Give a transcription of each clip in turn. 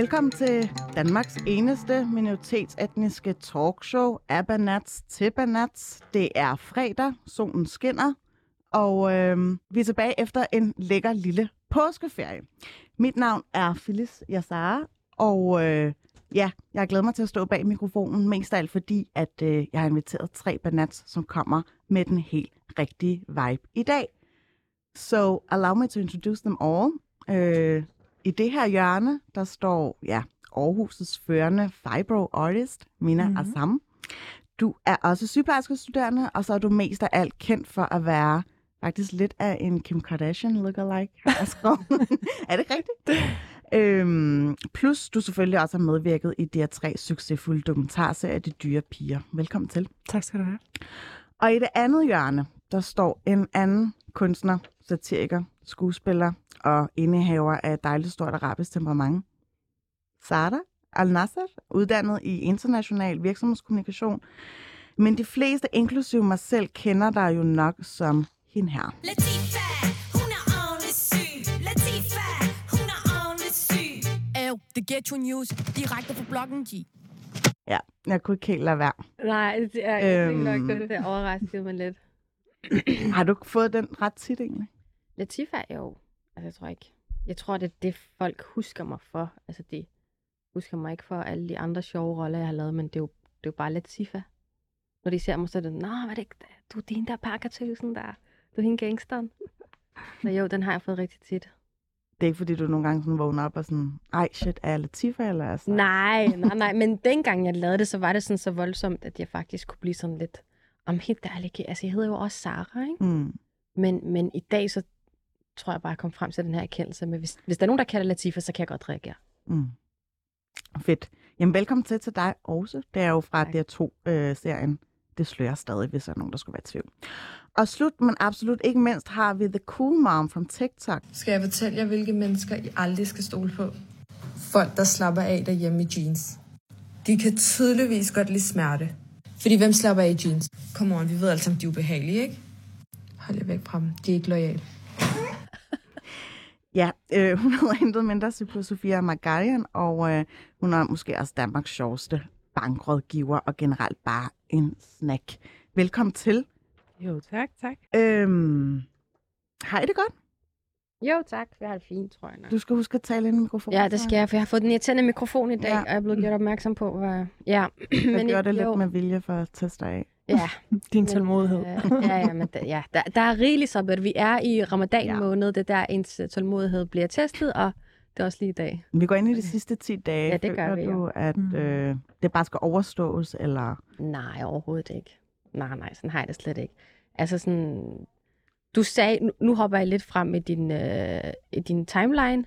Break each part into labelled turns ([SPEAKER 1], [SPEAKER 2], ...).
[SPEAKER 1] Velkommen til Danmarks eneste minoritetsetniske talkshow, Abanats til Banats. Det er fredag, solen skinner, og øh, vi er tilbage efter en lækker lille påskeferie. Mit navn er Phyllis Yassara, og øh, ja, jeg glæder mig til at stå bag mikrofonen, mest af alt fordi, at øh, jeg har inviteret tre banats, som kommer med den helt rigtige vibe i dag. So, allow me to introduce them all. Øh, i det her hjørne, der står ja, Aarhus' førende fibro artist, Mina mm-hmm. Assam. Du er også sygeplejerskestuderende, og så er du mest af alt kendt for at være faktisk lidt af en Kim Kardashian lookalike. er det rigtigt? Øhm, plus du selvfølgelig også har medvirket i DR3 succesfulde dokumentarserie De Dyre Piger. Velkommen til.
[SPEAKER 2] Tak skal du have.
[SPEAKER 1] Og i det andet hjørne, der står en anden kunstner, satiriker, skuespiller og indehaver af et dejligt stort arabisk temperament. Sada Al-Nasser, uddannet i international virksomhedskommunikation. Men de fleste, inklusive mig selv, kender dig jo nok som hende her.
[SPEAKER 3] Latifa, hun er ordentligt syg. Latifa, hun er ordentligt syg.
[SPEAKER 4] Ew, det Ghetto News, direkte fra bloggen G.
[SPEAKER 1] Ja, jeg kunne ikke helt lade være.
[SPEAKER 5] Nej, det er jeg
[SPEAKER 1] øhm...
[SPEAKER 5] nok, det overraskede mig lidt.
[SPEAKER 1] Har du fået den ret tit egentlig?
[SPEAKER 5] Latifa er jo, altså jeg tror ikke, jeg tror det er det folk husker mig for. Altså de husker mig ikke for alle de andre sjove roller, jeg har lavet, men det er jo, det er jo bare Latifa. Når de ser mig, så er det, nå, hvad er det ikke, du er din der pakkertøsen der, du er hende gangsteren. Så jo, den har jeg fået rigtig tit.
[SPEAKER 1] Det er ikke, fordi du nogle gange sådan vågner op og sådan, ej shit, er jeg Latifa eller er jeg Sara?"
[SPEAKER 5] Nej, nej, nej, men dengang jeg lavede det, så var det sådan så voldsomt, at jeg faktisk kunne blive sådan lidt, om helt ærligt, altså jeg hedder jo også Sara, ikke?
[SPEAKER 1] Mm.
[SPEAKER 5] Men, men i dag, så tror jeg bare, jeg kom frem til den her erkendelse. Men hvis, hvis der er nogen, der kalder Latifa, så kan jeg godt reagere.
[SPEAKER 1] Mm. Fedt. Jamen, velkommen til til dig også. Det er jo fra
[SPEAKER 5] Tak.
[SPEAKER 1] DR2-serien. det slører stadig, hvis der er nogen, der skulle være i tvivl. Og slut, men absolut ikke mindst, har vi The Cool Mom from TikTok.
[SPEAKER 6] Skal jeg fortælle jer, hvilke mennesker I aldrig skal stole på? Folk, der slapper af derhjemme i jeans. De kan tydeligvis godt lide smerte. Fordi hvem slapper af i jeans? Come on, vi ved alle sammen, de er ubehagelige, ikke? Hold jer væk fra dem. De er ikke lojale.
[SPEAKER 1] Ja, øh, hun hedder intet mindre på Sofia Magarian, og øh, hun er måske også Danmarks sjoveste bankrådgiver, og generelt bare en snack. Velkommen til.
[SPEAKER 2] Jo, tak, tak.
[SPEAKER 1] Øhm, har I det godt?
[SPEAKER 5] Jo, tak. Jeg har det fint, tror jeg nok.
[SPEAKER 1] Du skal huske at tale ind i mikrofonen.
[SPEAKER 5] Ja, det skal jeg, for jeg har fået den irriterende mikrofon i dag,
[SPEAKER 1] Ja.
[SPEAKER 5] og jeg er blevet gjort opmærksom på, hvad... Ja,
[SPEAKER 1] Jeg
[SPEAKER 5] i-
[SPEAKER 1] gjorde det
[SPEAKER 5] jo,
[SPEAKER 1] lidt med vilje for at teste dig af.
[SPEAKER 5] Ja,
[SPEAKER 2] Din
[SPEAKER 5] men,
[SPEAKER 2] tålmodighed.
[SPEAKER 5] øh, ja, ja, men da, ja, der, der er rigeligt så, vi er i ramadan
[SPEAKER 1] Ja.
[SPEAKER 5] måned, det er der ens øh, tålmodighed bliver testet, og det er også lige i dag.
[SPEAKER 1] Vi går ind i de sidste 10 dage.
[SPEAKER 5] Ja, det gør
[SPEAKER 1] Føler
[SPEAKER 5] vi, ja.
[SPEAKER 1] du, at
[SPEAKER 2] Mm.
[SPEAKER 1] øh, det bare skal overstås, eller...
[SPEAKER 5] Nej, overhovedet ikke. Nej, nej, sådan har jeg det slet ikke. Altså sådan, du sagde, nu, nu hopper jeg lidt frem i din, øh, i din timeline.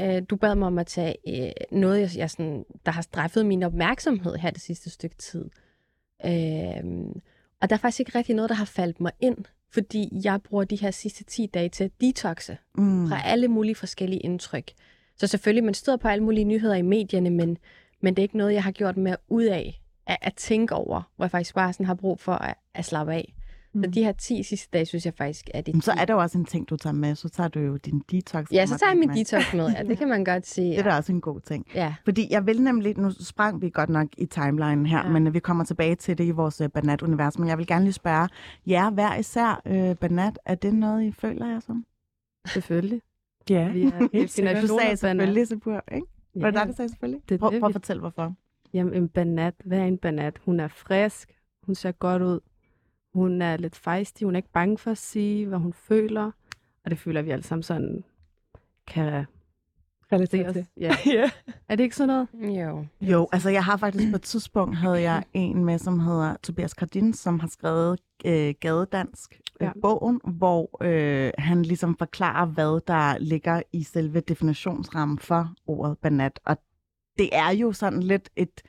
[SPEAKER 5] Øh, du bad mig om at tage øh, noget, jeg, jeg sådan, der har straffet min opmærksomhed her det sidste stykke tid. Øh, og der er faktisk ikke rigtig noget, der har faldt mig ind, fordi jeg bruger de her sidste 10 dage til at detoxe
[SPEAKER 1] Mm.
[SPEAKER 5] fra alle mulige forskellige indtryk. Så selvfølgelig, man støder på alle mulige nyheder i medierne, men, men det er ikke noget, jeg har gjort mere ud af at, at tænke over, hvor jeg faktisk bare sådan har brug for at, at slappe af. Mm. Så de her 10 sidste dage, synes jeg faktisk er det.
[SPEAKER 1] Men så er der jo også en ting, du tager med. Så tager du jo din detox.
[SPEAKER 5] Ja, så tager jeg min
[SPEAKER 1] med.
[SPEAKER 5] detox med. Ja, det kan man godt sige.
[SPEAKER 1] Det er da også en god ting.
[SPEAKER 5] Ja.
[SPEAKER 1] Fordi jeg vil nemlig, nu sprang vi godt nok i timelinen her, ja.
[SPEAKER 5] Ja.
[SPEAKER 1] men øh, vi kommer tilbage til det i vores uh, Banat-univers. Men jeg vil gerne lige spørge jer hver især, uh, Banat, er det noget, I føler jer som?
[SPEAKER 7] Selvfølgelig.
[SPEAKER 2] Ja,
[SPEAKER 7] Vi er
[SPEAKER 2] helt.
[SPEAKER 1] Du sagde selvfølgelig, Sepur, ikke? Var det
[SPEAKER 7] Ja.
[SPEAKER 1] dig, der sagde selvfølgelig?
[SPEAKER 7] Det
[SPEAKER 1] prøv,
[SPEAKER 7] det,
[SPEAKER 1] prøv at fortælle, hvorfor.
[SPEAKER 7] Jamen, en banat. Hvad er en banat? Hun er frisk. Hun ser godt ud. Hun er lidt fejstig. Hun er ikke bange for at sige, hvad hun føler. Og det føler vi alle sammen sådan kan os.
[SPEAKER 2] til.
[SPEAKER 7] Ja.
[SPEAKER 2] Ja.
[SPEAKER 7] Er det ikke sådan noget?
[SPEAKER 5] Jo.
[SPEAKER 1] Jo, altså jeg har faktisk på et tidspunkt, havde jeg en med, som hedder Tobias Kardin, som har skrevet øh, Gadedansk, øh,
[SPEAKER 7] Ja.
[SPEAKER 1] bogen, hvor øh, han ligesom forklarer, hvad der ligger i selve definitionsrammen for ordet banat. Og det er jo sådan lidt et,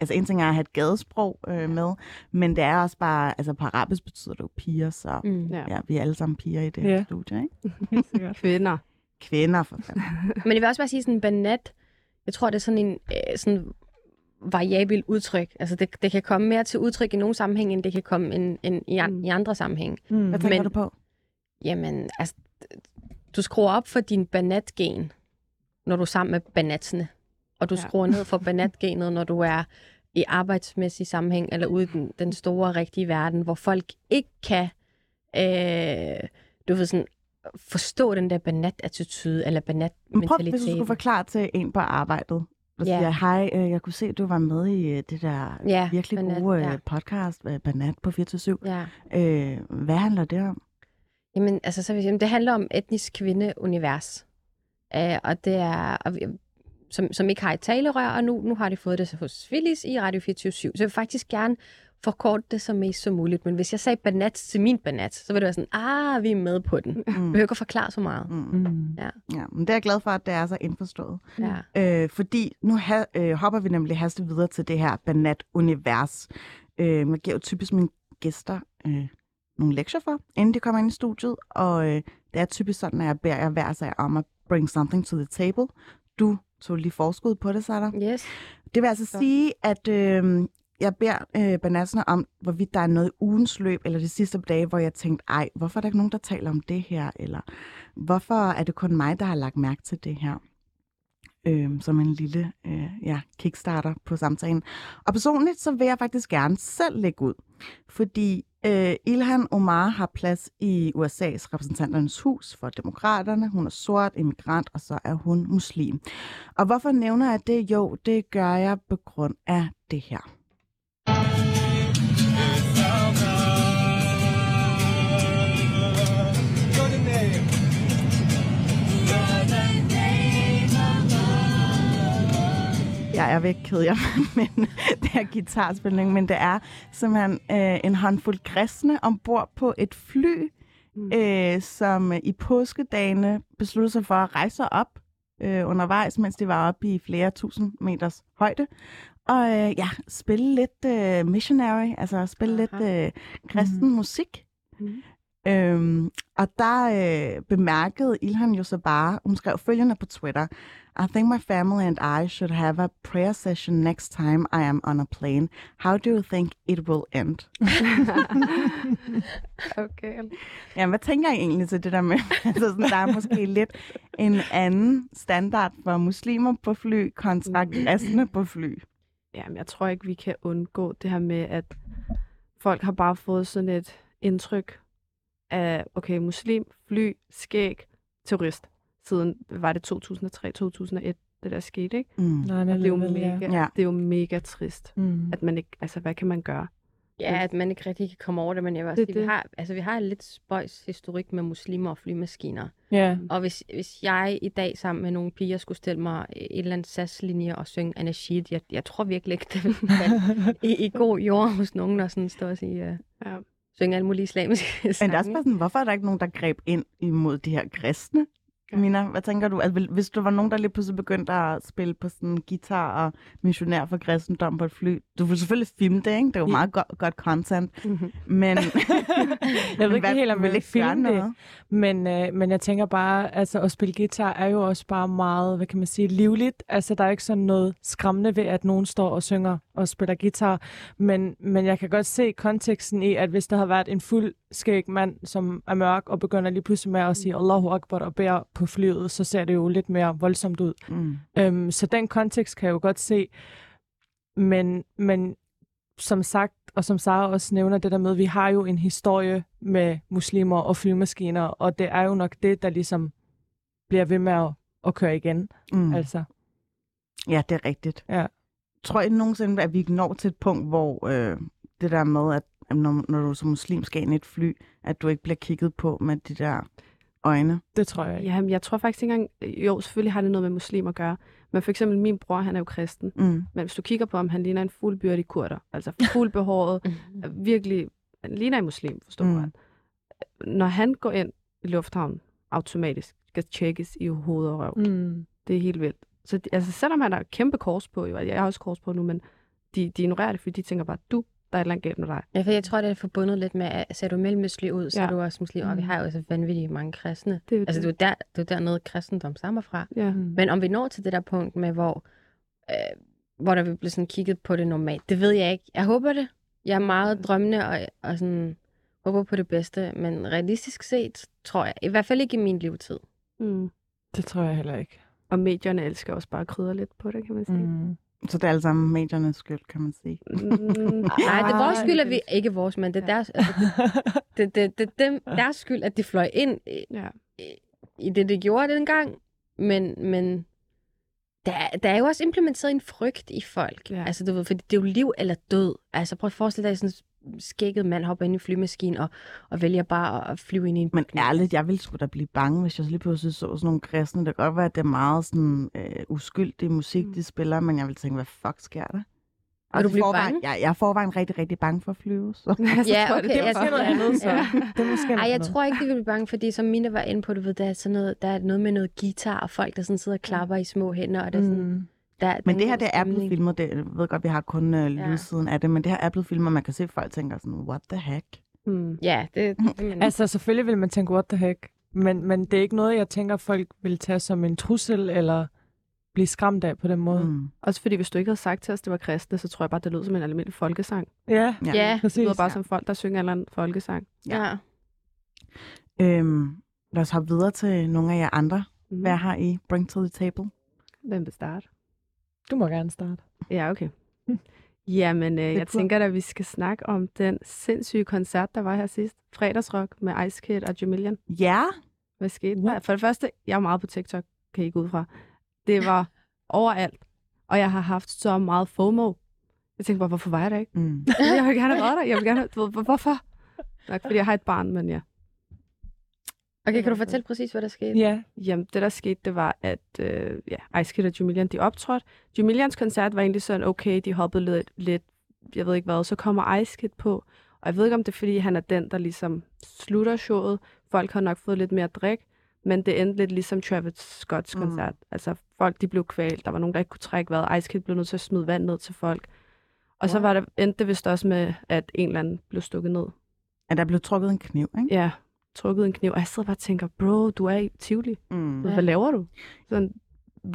[SPEAKER 1] altså en ting er at have et gadesprog øh, med, men det er også bare, altså på arabisk betyder det jo piger, så
[SPEAKER 5] Mm.
[SPEAKER 7] Ja.
[SPEAKER 1] ja, vi er alle sammen piger i det her
[SPEAKER 2] Ja.
[SPEAKER 1] studie, ikke?
[SPEAKER 2] Helt sikkert.
[SPEAKER 7] Kvinder.
[SPEAKER 1] Kvinder for fanden.
[SPEAKER 5] Men jeg vil også bare sige sådan en banat, jeg tror, det er sådan en øh, sådan variabel udtryk. Altså det, det kan komme mere til udtryk i nogle sammenhænge, end det kan komme en, en, i, an,
[SPEAKER 7] Mm.
[SPEAKER 5] i andre sammenhænge.
[SPEAKER 2] Mm.
[SPEAKER 1] Hvad tænker
[SPEAKER 5] Men-
[SPEAKER 1] du på?
[SPEAKER 5] Jamen, altså, du skruer op for din banatgen, når du er sammen med banatsene. Og du
[SPEAKER 7] Ja.
[SPEAKER 5] skruer ned for banatgenet, når du er i arbejdsmæssig sammenhæng, eller ude i den, den store, rigtige verden, hvor folk ikke kan, øh, du ved sådan, forstå den der banat-attitude, eller
[SPEAKER 1] Men prøv,
[SPEAKER 5] banat-mentalitet.
[SPEAKER 1] hvis du skulle forklare til en på arbejdet, og
[SPEAKER 5] Ja.
[SPEAKER 1] siger, hej, øh, jeg kunne se, at du var med i øh, det der
[SPEAKER 5] Ja,
[SPEAKER 1] virkelig
[SPEAKER 5] Banat,
[SPEAKER 1] gode
[SPEAKER 5] ja.
[SPEAKER 1] øh, podcast, øh, Banat på 24
[SPEAKER 5] Ja.
[SPEAKER 1] øh, Hvad handler det om?
[SPEAKER 5] Jamen, altså, så vil jeg sige, jamen, det handler om etnisk kvindeunivers. Uh, og det er, og som, som ikke har et talerør, og nu, nu har de fået det hos Phyllis i Radio 24 Så jeg vil faktisk gerne forkorte det så mest som muligt. Men hvis jeg sagde banat til min banat, så vil det være sådan, ah, vi er med på den. Jeg
[SPEAKER 1] Mm.
[SPEAKER 5] behøver ikke at forklare så meget.
[SPEAKER 1] Mm.
[SPEAKER 2] Mm.
[SPEAKER 1] Ja, men det er jeg glad for, at det er så indforstået.
[SPEAKER 5] Ja.
[SPEAKER 1] Øh, fordi nu ha- øh, hopper vi nemlig hastigt videre til det her Banat-univers. Øh, man giver jo typisk mine gæster øh, nogle lektier for, inden de kommer ind i studiet, og øh, det er typisk sådan, at jeg beder jer hver sig om at bring something to the table. Du tog lige forskud på det, Sarah.
[SPEAKER 5] Yes.
[SPEAKER 1] Det vil altså
[SPEAKER 5] Så.
[SPEAKER 1] sige, at øh, jeg beder øh, banatserne om, hvorvidt der er noget i ugens løb, eller de sidste dage, hvor jeg tænkte, ej, hvorfor er der ikke nogen, der taler om det her? Eller hvorfor er det kun mig, der har lagt mærke til det her? Øh, som en lille øh, ja, kickstarter på samtalen. Og personligt, så vil jeg faktisk gerne selv lægge ud. Fordi øh, Ilhan Omar har plads i USA's repræsentanternes hus for demokraterne. Hun er sort, immigrant, og så er hun muslim. Og hvorfor nævner jeg det? Jo, det gør jeg på grund af det her. Jeg er væk, ked jeg, men det er guitarspilning, men det er simpelthen øh, en håndfuld kristne ombord på et fly,
[SPEAKER 7] Mm.
[SPEAKER 1] øh, som i påskedagene besluttede sig for at rejse op øh, undervejs, mens de var oppe i flere tusind meters højde. Og øh, ja, spille lidt øh, missionary, altså spille lidt
[SPEAKER 5] Aha.
[SPEAKER 1] øh, kristen musik.
[SPEAKER 7] Mhm.
[SPEAKER 1] Øhm, og der øh, bemærkede Ilhan jo så bare, hun skrev følgende på Twitter, I think my family and I should have a prayer session next time I am on a plane. How do you think it will end?
[SPEAKER 7] okay.
[SPEAKER 1] Ja, hvad tænker I egentlig til det der med, altså sådan, der er måske lidt en anden standard for muslimer på fly kontra kristne på fly?
[SPEAKER 7] Jamen, jeg tror ikke, vi kan undgå det her med, at folk har bare fået sådan et indtryk af, okay, muslim, fly, skæg, terrorist, siden, var det 2003-2001, det der skete, ikke?
[SPEAKER 1] Mm.
[SPEAKER 2] Nej,
[SPEAKER 7] Og det er jo mega,
[SPEAKER 1] Ja.
[SPEAKER 7] det er jo mega trist,
[SPEAKER 2] Mm.
[SPEAKER 7] at man ikke, altså, hvad kan man gøre?
[SPEAKER 5] Ja, at man ikke rigtig kan komme over det, men jeg vil også
[SPEAKER 7] Det
[SPEAKER 5] sige, vi
[SPEAKER 7] det.
[SPEAKER 5] har, altså, vi har en lidt spøjs historik med muslimer og flymaskiner.
[SPEAKER 2] Ja.
[SPEAKER 5] Og hvis, hvis jeg i dag sammen med nogle piger skulle stille mig et eller andet SAS-linje og synge Anashid, jeg, jeg tror virkelig ikke, det ville i, i god jord hos nogen, der sådan står og sige, uh,
[SPEAKER 7] Ja.
[SPEAKER 5] synge alle mulige islamiske
[SPEAKER 1] Men det er også
[SPEAKER 5] sange.
[SPEAKER 1] bare sådan, hvorfor er der ikke nogen, der greb ind imod de her kristne? Mina, hvad tænker du? Altså, hvis der var nogen, der lige pludselig begyndte at spille på sådan guitar og missionær for kristendom på et fly. Du vil selvfølgelig filme det, ikke? Det er jo meget godt, godt content.
[SPEAKER 7] Mhm.
[SPEAKER 1] Men
[SPEAKER 2] Jeg ved ikke helt, om jeg vil filme det. Men, øh, men jeg tænker bare, altså at spille guitar er jo også bare meget, hvad kan man sige, livligt. Altså der er ikke sådan noget skræmmende ved, at nogen står og synger og spiller guitar. Men, men jeg kan godt se konteksten i, at hvis der havde været en fuld skæg mand, som er mørk og begynder lige pludselig med at sige Allahu Akbar og beder på flyet, så ser det jo lidt mere voldsomt ud.
[SPEAKER 1] Mm.
[SPEAKER 2] Øhm, så den kontekst kan jeg jo godt se. Men, men som sagt, og som Sara også nævner det der med, vi har jo en historie med muslimer og flymaskiner, og det er jo nok det, der ligesom bliver ved med at, at køre igen.
[SPEAKER 1] Mm.
[SPEAKER 2] Mm. Altså,
[SPEAKER 1] Ja, det er rigtigt.
[SPEAKER 2] Ja.
[SPEAKER 1] Tror I nogensinde, at vi når til et punkt, hvor øh, det der med, at når, når du som muslim skal ind i et fly, at du ikke bliver kigget på med de der øjne?
[SPEAKER 2] det tror jeg ikke.
[SPEAKER 7] Jamen, jeg tror faktisk ikke engang, jo, selvfølgelig har det noget med muslim at gøre, men for eksempel min bror, han er jo kristen,
[SPEAKER 1] Mm.
[SPEAKER 7] men hvis du kigger på ham, han ligner en fuldbyrdig kurder, altså fuldbehåret, er virkelig, han ligner en muslim, forstår du
[SPEAKER 1] Mm.
[SPEAKER 7] mm. Når han går ind i lufthavnen, automatisk skal tjekkes i hoved og røv. Mm.
[SPEAKER 2] Mm.
[SPEAKER 7] Det er helt vildt. Så de, altså, selvom han har kæmpe kors på, jo, jeg har også kors på nu, men de, de ignorerer det, fordi de tænker bare, du, der er et eller andet galt med dig.
[SPEAKER 5] Ja, for jeg tror, det er forbundet lidt med, at ser du mellemøstlig ud, så
[SPEAKER 7] Ja.
[SPEAKER 5] er du også muslim, og vi
[SPEAKER 2] Mm.
[SPEAKER 5] har jo altså vanvittigt mange kristne.
[SPEAKER 7] Det er
[SPEAKER 5] Altså, det
[SPEAKER 7] det.
[SPEAKER 5] er jo der, det er dernede, kristendom stammer fra.
[SPEAKER 7] Ja.
[SPEAKER 2] Mm.
[SPEAKER 5] Men om vi når til det der punkt med, hvor, øh, hvor der vil blive sådan kigget på det normalt, det ved jeg ikke. Jeg håber det. Jeg er meget drømmende og, og sådan, håber på det bedste, men realistisk set tror jeg, i hvert fald ikke i min livstid.
[SPEAKER 7] Mm.
[SPEAKER 2] Det tror jeg heller ikke.
[SPEAKER 7] Og medierne elsker også bare at krydre lidt på det, kan man sige.
[SPEAKER 2] Mm.
[SPEAKER 1] Så det er alle sammen mediernes skyld, kan man sige.
[SPEAKER 7] Mm.
[SPEAKER 5] Nej, det er vores skyld, at vi... Ikke vores, men det er deres, altså, det, det, det, det, dem, deres skyld, at de fløj ind i,
[SPEAKER 7] ja.
[SPEAKER 5] i det, det gjorde dengang. Men, men der, der er jo også implementeret en frygt i folk.
[SPEAKER 7] Ja.
[SPEAKER 5] Ja. Altså, du ved, fordi det er jo liv eller død. Altså, prøv at forestille dig, sådan skægget mand hopper ind i en flymaskine og, og vælger bare at flyve ind i en
[SPEAKER 1] Men
[SPEAKER 5] bygning.
[SPEAKER 1] ærligt, jeg ville sgu da blive bange, hvis jeg så lige pludselig så sådan nogle kristne. Det kan godt være, at det er meget sådan, øh, uskyldig musik,
[SPEAKER 7] Mm.
[SPEAKER 1] de spiller, men jeg vil tænke, hvad fuck sker der?
[SPEAKER 5] Vil du blive bange?
[SPEAKER 1] Jeg, jeg er forvejen rigtig, rigtig bange for at flyve. Så.
[SPEAKER 7] så
[SPEAKER 5] Ja, okay,
[SPEAKER 7] det er.
[SPEAKER 2] Det er noget andet, så.
[SPEAKER 5] Ja.
[SPEAKER 2] Det er måske
[SPEAKER 5] Ej,
[SPEAKER 2] noget
[SPEAKER 5] jeg
[SPEAKER 2] andet.
[SPEAKER 5] tror ikke, de vil blive bange, fordi som Mina var inde på, du ved, der er, sådan noget, der er noget med noget guitar, og folk, der sådan sidder og klapper i små hænder, og der er sådan,
[SPEAKER 2] Mm.
[SPEAKER 5] Der,
[SPEAKER 1] Men det her, det er blevet filmet. Det, jeg ved godt, vi har kun øh,
[SPEAKER 5] Ja.
[SPEAKER 1] lydsiden af det, men det her er filmet, og man kan se, at folk tænker sådan, what the heck?
[SPEAKER 7] Mm.
[SPEAKER 5] Ja, det, det men,
[SPEAKER 2] Altså, selvfølgelig vil man tænke, what the heck? Men, men det er ikke noget, jeg tænker, folk vil tage som en trussel, eller blive skræmt af på den måde. Mm.
[SPEAKER 7] Også fordi, hvis du ikke havde sagt til os, at det var kristne, så tror jeg bare, det lød som en almindelig folkesang.
[SPEAKER 2] Ja,
[SPEAKER 1] Ja.
[SPEAKER 5] ja,
[SPEAKER 7] Det
[SPEAKER 2] præcis.
[SPEAKER 7] lyder bare
[SPEAKER 1] Ja.
[SPEAKER 7] som folk, der synger en eller anden folkesang.
[SPEAKER 5] ja.
[SPEAKER 1] Øhm, lad os hoppe videre til nogle af jer andre.
[SPEAKER 7] Mm.
[SPEAKER 1] Hvad har I bring to the table?
[SPEAKER 7] Hvem vil starte?
[SPEAKER 2] Du må gerne starte.
[SPEAKER 7] Ja, okay. Jamen, øh, jeg tænker at vi skal snakke om den sindssyge koncert, der var her sidst. Fredagsrock med Ice Kid og Jamilian.
[SPEAKER 1] Ja,
[SPEAKER 7] Hvad skete
[SPEAKER 2] What?
[SPEAKER 7] der? For det første, jeg er meget på TikTok, kan I gå ud fra. Det var overalt. Og jeg har haft så meget FOMO. Jeg tænkte bare, hvorfor var jeg der ikke?
[SPEAKER 1] mm.
[SPEAKER 7] Jeg vil gerne have været der. Jeg vil gerne have... Hvor- Hvorfor? Nok fordi jeg har et barn, men ja.
[SPEAKER 5] Okay, kan du fortælle præcis, hvad der skete?
[SPEAKER 2] Ja.
[SPEAKER 7] Jamen, det der skete, det var, at øh, ja, Ice Kid og Jamilian, de optrådte. Jamilians koncert var egentlig sådan, okay, de hoppede lidt, lidt, jeg ved ikke hvad, så kommer Ice Kid på. Og jeg ved ikke, om det er, fordi han er den, der ligesom slutter showet. Folk har nok fået lidt mere drik, men det endte lidt ligesom Travis Scotts
[SPEAKER 1] Mm.
[SPEAKER 7] koncert. Altså, folk, de blev kvalt. Der var nogen, der ikke kunne trække vejret. Ice Kid blev nødt til at smide vand ned til folk. Og så
[SPEAKER 1] Wow.
[SPEAKER 7] var det, endte det vist også med, at en eller anden blev stukket ned.
[SPEAKER 1] at der blev trukket en kniv, ikke?
[SPEAKER 7] Ja, trukket en kniv. Og jeg sidder bare og tænker, bro, du er i Tivoli.
[SPEAKER 1] Mm.
[SPEAKER 7] Hvad laver du? Sådan,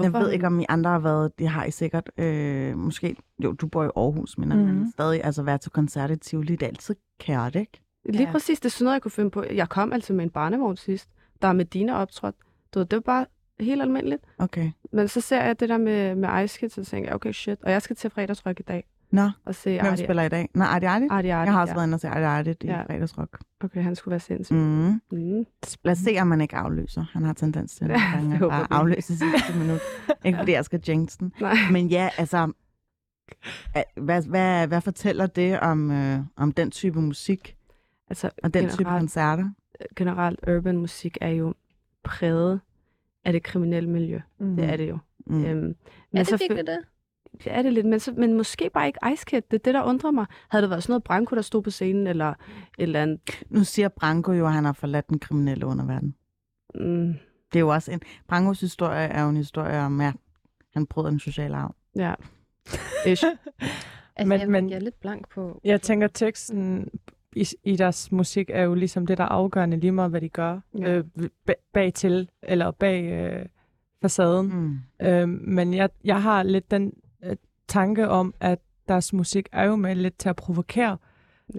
[SPEAKER 1] Jeg ved ikke, om I andre har været, det har I sikkert, øh, måske, jo, du bor i Aarhus, men, mm. Stadig, altså være til koncert i Tivoli, det er altid kært, ikke?
[SPEAKER 7] Lige
[SPEAKER 5] Ja.
[SPEAKER 7] præcis, det er sådan noget, jeg kunne finde på. Jeg kom altså med en barnevogn sidst, der er med dine optrådt. Du ved, det var bare helt almindeligt.
[SPEAKER 1] Okay.
[SPEAKER 7] Men så ser jeg det der med, med Ice Kids, og så tænker jeg, okay, shit. Og jeg skal til fredagsrock i dag
[SPEAKER 1] Nå,
[SPEAKER 7] og se
[SPEAKER 1] hvem
[SPEAKER 7] Artie,
[SPEAKER 1] spiller i dag? Nå, Artie Artie?
[SPEAKER 7] Artie, Artie
[SPEAKER 1] Jeg har også
[SPEAKER 7] ja.
[SPEAKER 1] været inde og se Artie Artie i
[SPEAKER 7] Ja.
[SPEAKER 1] fredagsrock.
[SPEAKER 7] Okay, han skulle være sindssyg.
[SPEAKER 1] Mm.
[SPEAKER 7] Mm.
[SPEAKER 1] Lad os se, om man ikke afløser. Han har tendens til
[SPEAKER 7] Ja,
[SPEAKER 1] at
[SPEAKER 7] håber
[SPEAKER 1] bare afløse sidste minut. Ikke fordi jeg skal jinx den.
[SPEAKER 7] Nej.
[SPEAKER 1] Men ja, altså, hvad, hvad, hvad fortæller det om, øh, om den type musik
[SPEAKER 7] Altså,
[SPEAKER 1] og den type
[SPEAKER 7] generelt,
[SPEAKER 1] koncerter?
[SPEAKER 7] generelt urban musik er jo præget af det kriminelle miljø.
[SPEAKER 2] Mm.
[SPEAKER 7] Det er det jo.
[SPEAKER 1] Mm.
[SPEAKER 7] Øhm,
[SPEAKER 5] Er
[SPEAKER 7] men
[SPEAKER 5] det
[SPEAKER 7] selvfø-
[SPEAKER 5] virkelig det?
[SPEAKER 7] Det er det lidt, men, så, men måske bare ikke Ice Kid. Det er det, der undrer mig. Havde det været sådan noget Branko, der stod på scenen, eller et eller andet...
[SPEAKER 1] Nu siger Branko jo, at han har forladt den kriminelle underverden.
[SPEAKER 7] Mm,
[SPEAKER 1] Det er jo også en... Brankos historie er jo en historie om, at han bryder den sociale arv.
[SPEAKER 7] ja. Ish.
[SPEAKER 5] Altså,
[SPEAKER 2] Men-
[SPEAKER 5] jeg,
[SPEAKER 2] men-
[SPEAKER 5] jeg er lidt blank på...
[SPEAKER 2] Jeg tænker, teksten i, i deres musik er jo ligesom det, der er afgørende lige meget, hvad de gør
[SPEAKER 7] Ja.
[SPEAKER 2] øh, ba- bag til, eller bag øh, facaden.
[SPEAKER 1] Mm.
[SPEAKER 2] Øh, men jeg, jeg har lidt den øh, tanke om, at deres musik er jo med lidt til at provokere